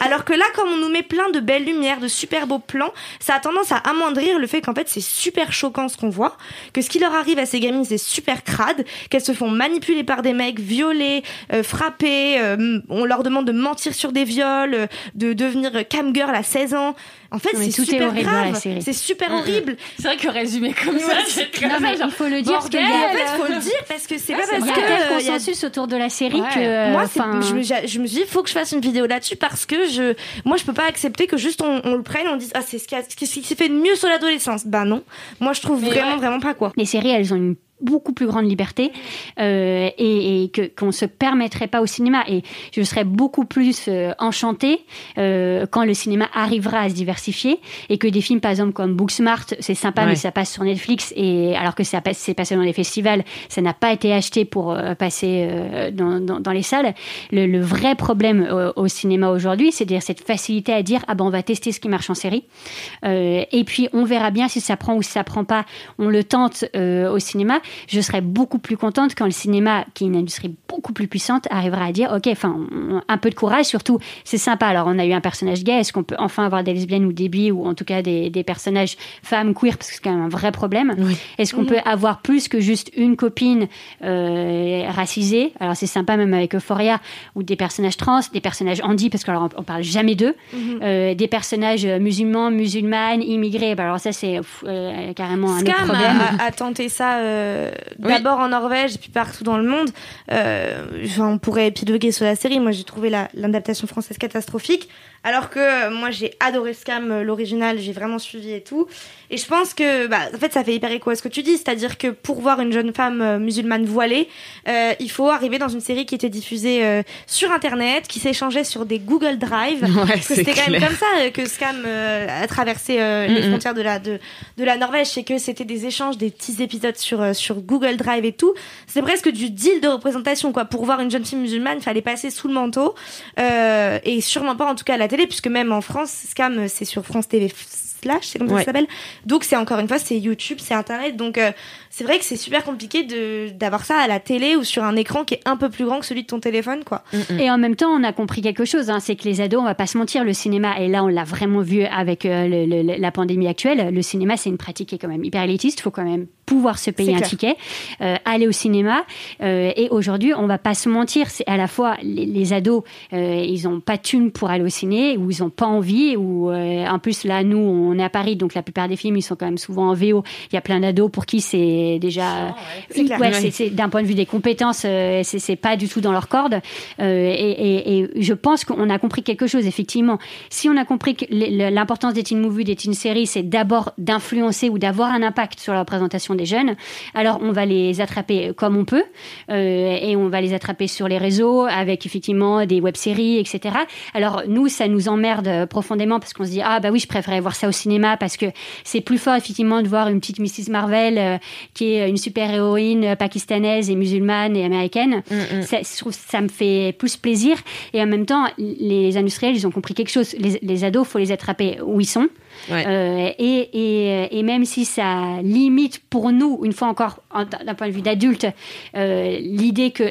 Alors que là, comme on nous met plein de belles lumières, de super beaux plans, ça a tendance à amoindrir le fait qu'en fait c'est super choquant ce qu'on voit, que ce qui leur arrive à ces gamines c'est super crade, qu'elles se font manipuler par des mecs, violer, euh, frapper, euh, on leur demande de mentir sur des viols, euh, de devenir camgirl à 16 ans. En fait, mais c'est est super grave, c'est super horrible. C'est vrai que résumé comme ça, c'est très Non, mais genre, il faut le dire parce Et en fait, faut le dire parce que c'est Ouais, pas parce Il y a que un tel euh, il y a- consensus autour de la série Ouais. que. moi, c'est- enfin, je, me, je me suis dit, faut que je fasse une vidéo là-dessus parce que je, moi, je peux pas accepter que juste on, on le prenne, on dise, ah, c'est ce qui, a- ce qui s'est fait de mieux sur l'adolescence. Bah non, moi, je trouve Mais vraiment, ouais. vraiment pas quoi. les séries, elles ont une beaucoup plus grande liberté euh, et, et que qu'on se permettrait pas au cinéma et je serais beaucoup plus euh, enchantée euh, quand le cinéma arrivera à se diversifier et que des films par exemple comme Booksmart c'est sympa Ouais. mais ça passe sur Netflix et alors que ça passe c'est passé dans les festivals ça n'a pas été acheté pour euh, passer euh, dans, dans, dans les salles le, le vrai problème euh, au cinéma aujourd'hui c'est cette facilité à dire ah ben on va tester ce qui marche en série euh, et puis on verra bien si ça prend ou si ça prend pas. On le tente euh, au cinéma. Je serais beaucoup plus contente quand le cinéma, qui est une industrie beaucoup plus puissante, arrivera à dire ok, enfin un peu de courage. Surtout, c'est sympa. Alors on a eu un personnage gay. Est-ce qu'on peut enfin avoir des lesbiennes ou des bi ou en tout cas des, des personnages femmes queer parce que c'est quand même un vrai problème. Est-ce qu'on peut avoir plus que juste une copine euh, racisée? Alors c'est sympa même avec Euphoria ou des personnages trans, des personnages handi parce qu'on on parle jamais d'eux, Mhm. euh, des personnages euh, musulmans, musulmanes, immigrés. Bah, alors ça c'est euh, carrément un autre Scam problème. a, a tenté ça d'abord en Norvège puis partout dans le monde. Euh, on pourrait épiloguer sur la série. Moi, j'ai trouvé la- l'adaptation française catastrophique. Alors que euh, moi, j'ai adoré Scam, euh, l'original, j'ai vraiment suivi et tout. Et je pense que, bah, en fait, ça fait hyper écho à ce que tu dis. C'est-à-dire que pour voir une jeune femme euh, musulmane voilée, euh, il faut arriver dans une série qui était diffusée euh, sur Internet, qui s'échangeait sur des Google Drive. Ouais, Parce que c'est c'était quand même comme ça que Scam euh, a traversé euh, les Mm, mm. frontières de la, de, de la Norvège. C'est que c'était des échanges, des petits épisodes sur, sur Google Drive et tout. C'est presque du deal de représentation, quoi. Pour voir une jeune fille musulmane, il fallait passer sous le manteau. Et sûrement pas, en tout cas, la télé, puisque même en France, Scam, c'est sur France TV Slash, c'est comme Ouais. ça s'appelle. Donc c'est encore une fois, c'est YouTube, c'est Internet. Donc euh, c'est vrai que c'est super compliqué de d'avoir ça à la télé ou sur un écran qui est un peu plus grand que celui de ton téléphone, quoi. Et en même temps, on a compris quelque chose, hein, c'est que les ados, on va pas se mentir, le cinéma, et là on l'a vraiment vu avec euh, le- le- la pandémie actuelle, le cinéma c'est une pratique qui est quand même hyper élitiste, il faut quand même pouvoir se payer un ticket, euh, aller au cinéma, euh, et aujourd'hui on va pas se mentir, c'est à la fois les, les ados, euh, ils ont pas de thunes pour aller au ciné, ou ils ont pas envie, ou euh, en plus là nous on est à Paris, donc la plupart des films ils sont quand même souvent en VO, il y a plein d'ados pour qui c'est. C'est clair. Ouais, Ouais. c'est- c'est d'un point de vue des compétences, euh, c'est pas du tout dans leur corde. Euh, et, et- et je pense qu'on a compris quelque chose, effectivement. Si on a compris que l'importance des teen movies, des teen séries, c'est d'abord d'influencer ou d'avoir un impact sur la représentation des jeunes, alors on va les attraper comme on peut, euh, et on va les attraper sur les réseaux avec effectivement des web-séries, etc. Alors nous, ça nous emmerde profondément parce qu'on se dit ah bah oui, je préférais voir ça au cinéma parce que c'est plus fort effectivement de voir une petite Mrs Marvel euh, qui est une super héroïne euh, pakistanaise et musulmane et américaine. Ça, je trouve que ça me fait plus plaisir. Et en même temps, les industriels, ils ont compris quelque chose. Les, les ados, faut les attraper où ils sont. Ouais. Euh, et, et, et même si ça limite pour nous, une fois encore, en- d'un point de vue d'adulte, euh, l'idée que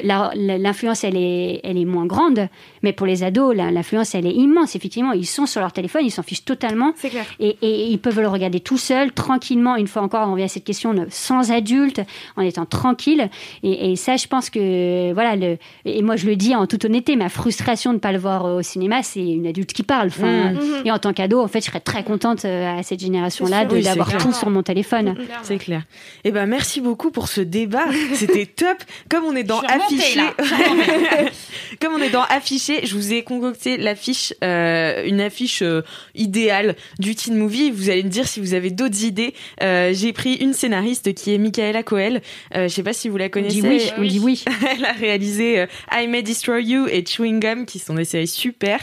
l'influence, elle est, elle est moins grande, mais pour les ados, l'influence, elle est immense. Effectivement, ils sont sur leur téléphone, ils s'en fichent totalement. Clair. Et, et ils peuvent le regarder tout seuls, tranquillement. Une fois encore, on revient à cette question de sans adulte, en étant tranquille. Et, et ça, je pense que, voilà, le, et moi je le dis en toute honnêteté, ma frustration de ne pas le voir au cinéma, c'est une adulte qui parle. Enfin, Mhm. Et en tant qu'ado, en fait, je serais très contente euh, à cette génération-là de- Oui, d'avoir tout sur mon téléphone. C'est clair. Eh ben merci beaucoup pour ce débat. C'était top. Comme on est dans affiché, comme on est dans affiché, je vous ai concocté l'affiche, euh, une affiche euh, idéale du teen movie. Vous allez me dire si vous avez d'autres idées. Euh, J'ai pris une scénariste qui est Michaela Coel. Je sais pas si vous la connaissez. dit oui, on dit oui. Elle a réalisé I May Destroy You et Chewing Gum, qui sont des séries super.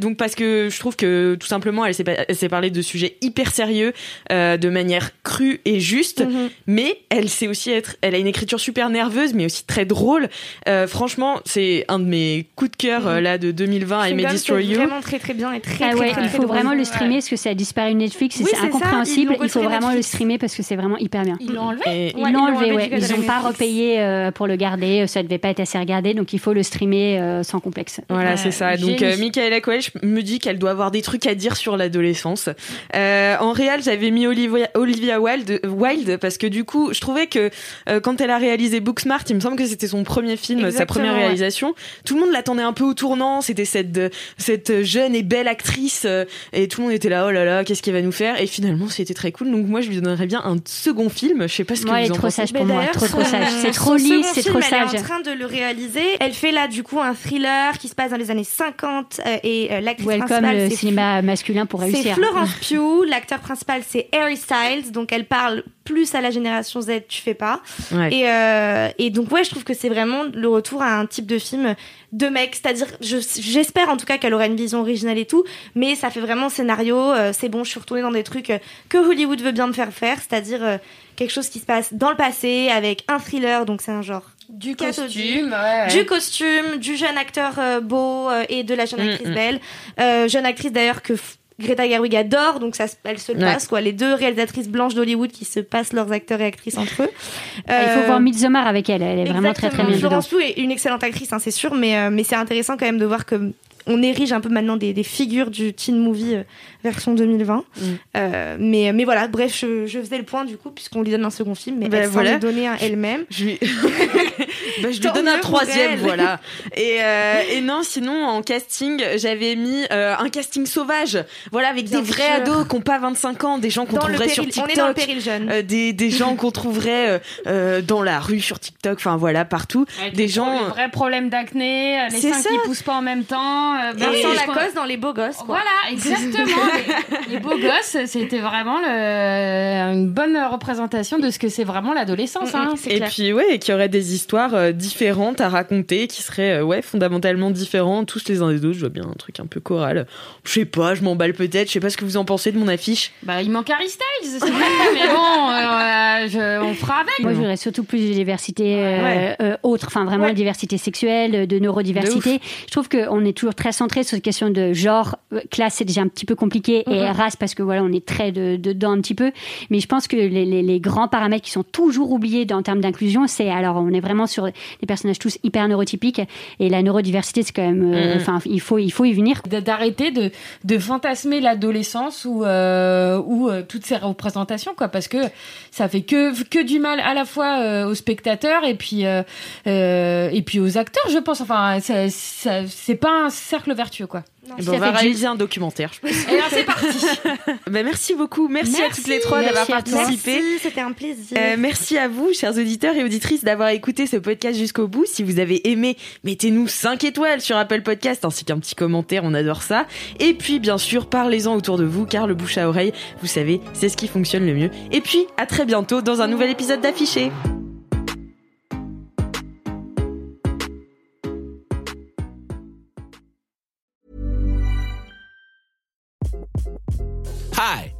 Donc parce que je trouve que tout simplement, elle s'est pa- elle s'est parlé de sujets hyper sérieux, euh, de manière crue et juste. Mhm. Mais elle sait aussi être, elle a une écriture super nerveuse, mais aussi très drôle. Euh, franchement, c'est un de mes coups de cœur euh, là de 2020. I May Destroy You. vraiment très très bien et très Ah très, ouais, très, il très faut drôle. vraiment le streamer parce que ça a disparu de Netflix et Oui, c'est incompréhensible. Il faut vraiment le streamer parce que c'est vraiment hyper bien. Ils l'ont enlevé Et- Ils Ouais, l'ont ils l'ont enlevé, ouais. Ils n'ont pas repayé euh, pour le garder. Ça devait pas être assez regardé, donc il faut le streamer euh, sans complexe. Voilà, c'est ça. Donc, Michaela Coel, me dis qu'elle doit avoir des trucs à dire sur l'adolescence. Euh, en réel, j'avais mis Olivia, Olivia Wilde, Wilde parce que du coup, je trouvais que euh, quand elle a réalisé Booksmart, il me semble que c'était son premier film, sa première ouais. réalisation. Tout le monde l'attendait un peu au tournant. C'était cette euh, cette jeune et belle actrice euh, et tout le monde était là, oh là là, qu'est-ce qu'elle va nous faire? Et finalement, c'était très cool. Donc moi, je lui donnerais bien un second film. Je sais pas ce que Moi, elle vous est en trop pensez. sage pour moi. d'ailleurs, Trop, sage. C'est trop lisse, c'est trop Elle sage. est en train de le réaliser. Elle fait là du coup un thriller qui se passe dans les années 50 euh, et euh, l'actrice Welcome le cinéma masculin pour C'est. Florence Pugh, l'acteur principal c'est Harry Styles, donc elle parle plus à la génération Z, tu fais pas. Ouais. Et, euh, et donc ouais, je trouve que c'est vraiment le retour à un type de film de mec, c'est-à-dire je- j'espère en tout cas qu'elle aura une vision originale et tout, mais ça fait vraiment scénario, euh, c'est bon, je suis retournée dans des trucs euh, que Hollywood veut bien me faire faire, c'est-à-dire euh, quelque chose qui se passe dans le passé avec un thriller, donc c'est un genre Du costume, ouais, du costume, du jeune acteur euh, beau euh, et de la jeune Mm, actrice mm. belle. Euh, jeune actrice d'ailleurs que Greta Gerwig adore, donc ça, se- elle se le Ouais. passe quoi. Les deux réalisatrices blanches d'Hollywood qui se passent leurs acteurs et actrices entre eux. Il faut Euh, voir Midsommar avec elle. Elle est vraiment très très bien. Florence Pugh est une excellente actrice, hein, c'est sûr, mais euh, mais c'est intéressant quand même de voir que on érige un peu maintenant des, des figures du teen movie euh, version 2020. Mm. Euh, mais mais voilà, bref, je, je faisais le point du coup puisqu'on lui donne un second film, mais Ben elle s'en voilà. est donné un elle-même. Je lui, Bah, je lui donne un troisième, voilà. Et, euh, et non, sinon en casting, j'avais mis euh, un casting sauvage, voilà, avec Bien des vrais sûr. ados qui n'ont pas 25 ans, des gens qu'on trouverait sur TikTok, on est dans le péril jeune. euh, des, des gens qu'on trouverait euh, euh, dans la rue sur TikTok, enfin voilà, partout, Avec des gens. les vrais problèmes d'acné, les seins ça. qui poussent pas en même temps. Euh, Vincent Lacoste dans Les Beaux Gosses. Quoi. Voilà, exactement. les, les, Beaux Gosses, c'était vraiment le, une bonne représentation de ce que c'est vraiment l'adolescence. Hein. Et puis, ouais, qu'il y aurait des histoires euh, différentes à raconter qui seraient, euh, ouais, fondamentalement différentes, tous les uns des autres. Je vois bien un truc un peu choral. Je sais pas, je m'emballe peut-être. Je sais pas ce que vous en pensez de mon affiche. Bah, il manque Harry Styles, c'est vrai, mais bon, euh, je, on fera avec. Moi, je voudrais surtout plus de diversité ouais. autre, enfin vraiment ouais. diversité sexuelle, de neurodiversité. De je trouve qu'on est toujours très centré sur cette question de genre, classe, c'est déjà un petit peu compliqué, et race parce que voilà, on est très de, dedans un petit peu. Mais je pense que les, les, les grands paramètres qui sont toujours oubliés en termes d'inclusion, c'est alors on est vraiment sur des personnages tous hyper neurotypiques et la neurodiversité, c'est quand même, enfin, euh, mm -hmm. il faut il faut y venir. D'arrêter de, de fantasmer l'adolescence ou euh, ou euh, toutes ces représentations quoi, parce que ça fait que que du mal à la fois euh, aux spectateurs et puis et puis aux acteurs, je pense. Enfin, c'est pas un cercle vertueux quoi. Non, ben on va réaliser un documentaire, je pense. Et alors c'est parti. ben, merci beaucoup. Merci, merci, à toutes les trois d'avoir participé. Merci, c'était un plaisir. Euh, merci à vous, chers auditeurs et auditrices, d'avoir écouté ce podcast jusqu'au bout. Si vous avez aimé, mettez-nous 5 étoiles sur Apple Podcast ainsi qu'un petit commentaire, on adore ça. Et puis, bien sûr, parlez-en autour de vous, car le bouche à oreille, vous savez, c'est ce qui fonctionne le mieux. Et puis, à très bientôt dans un nouvel épisode d'Affiché.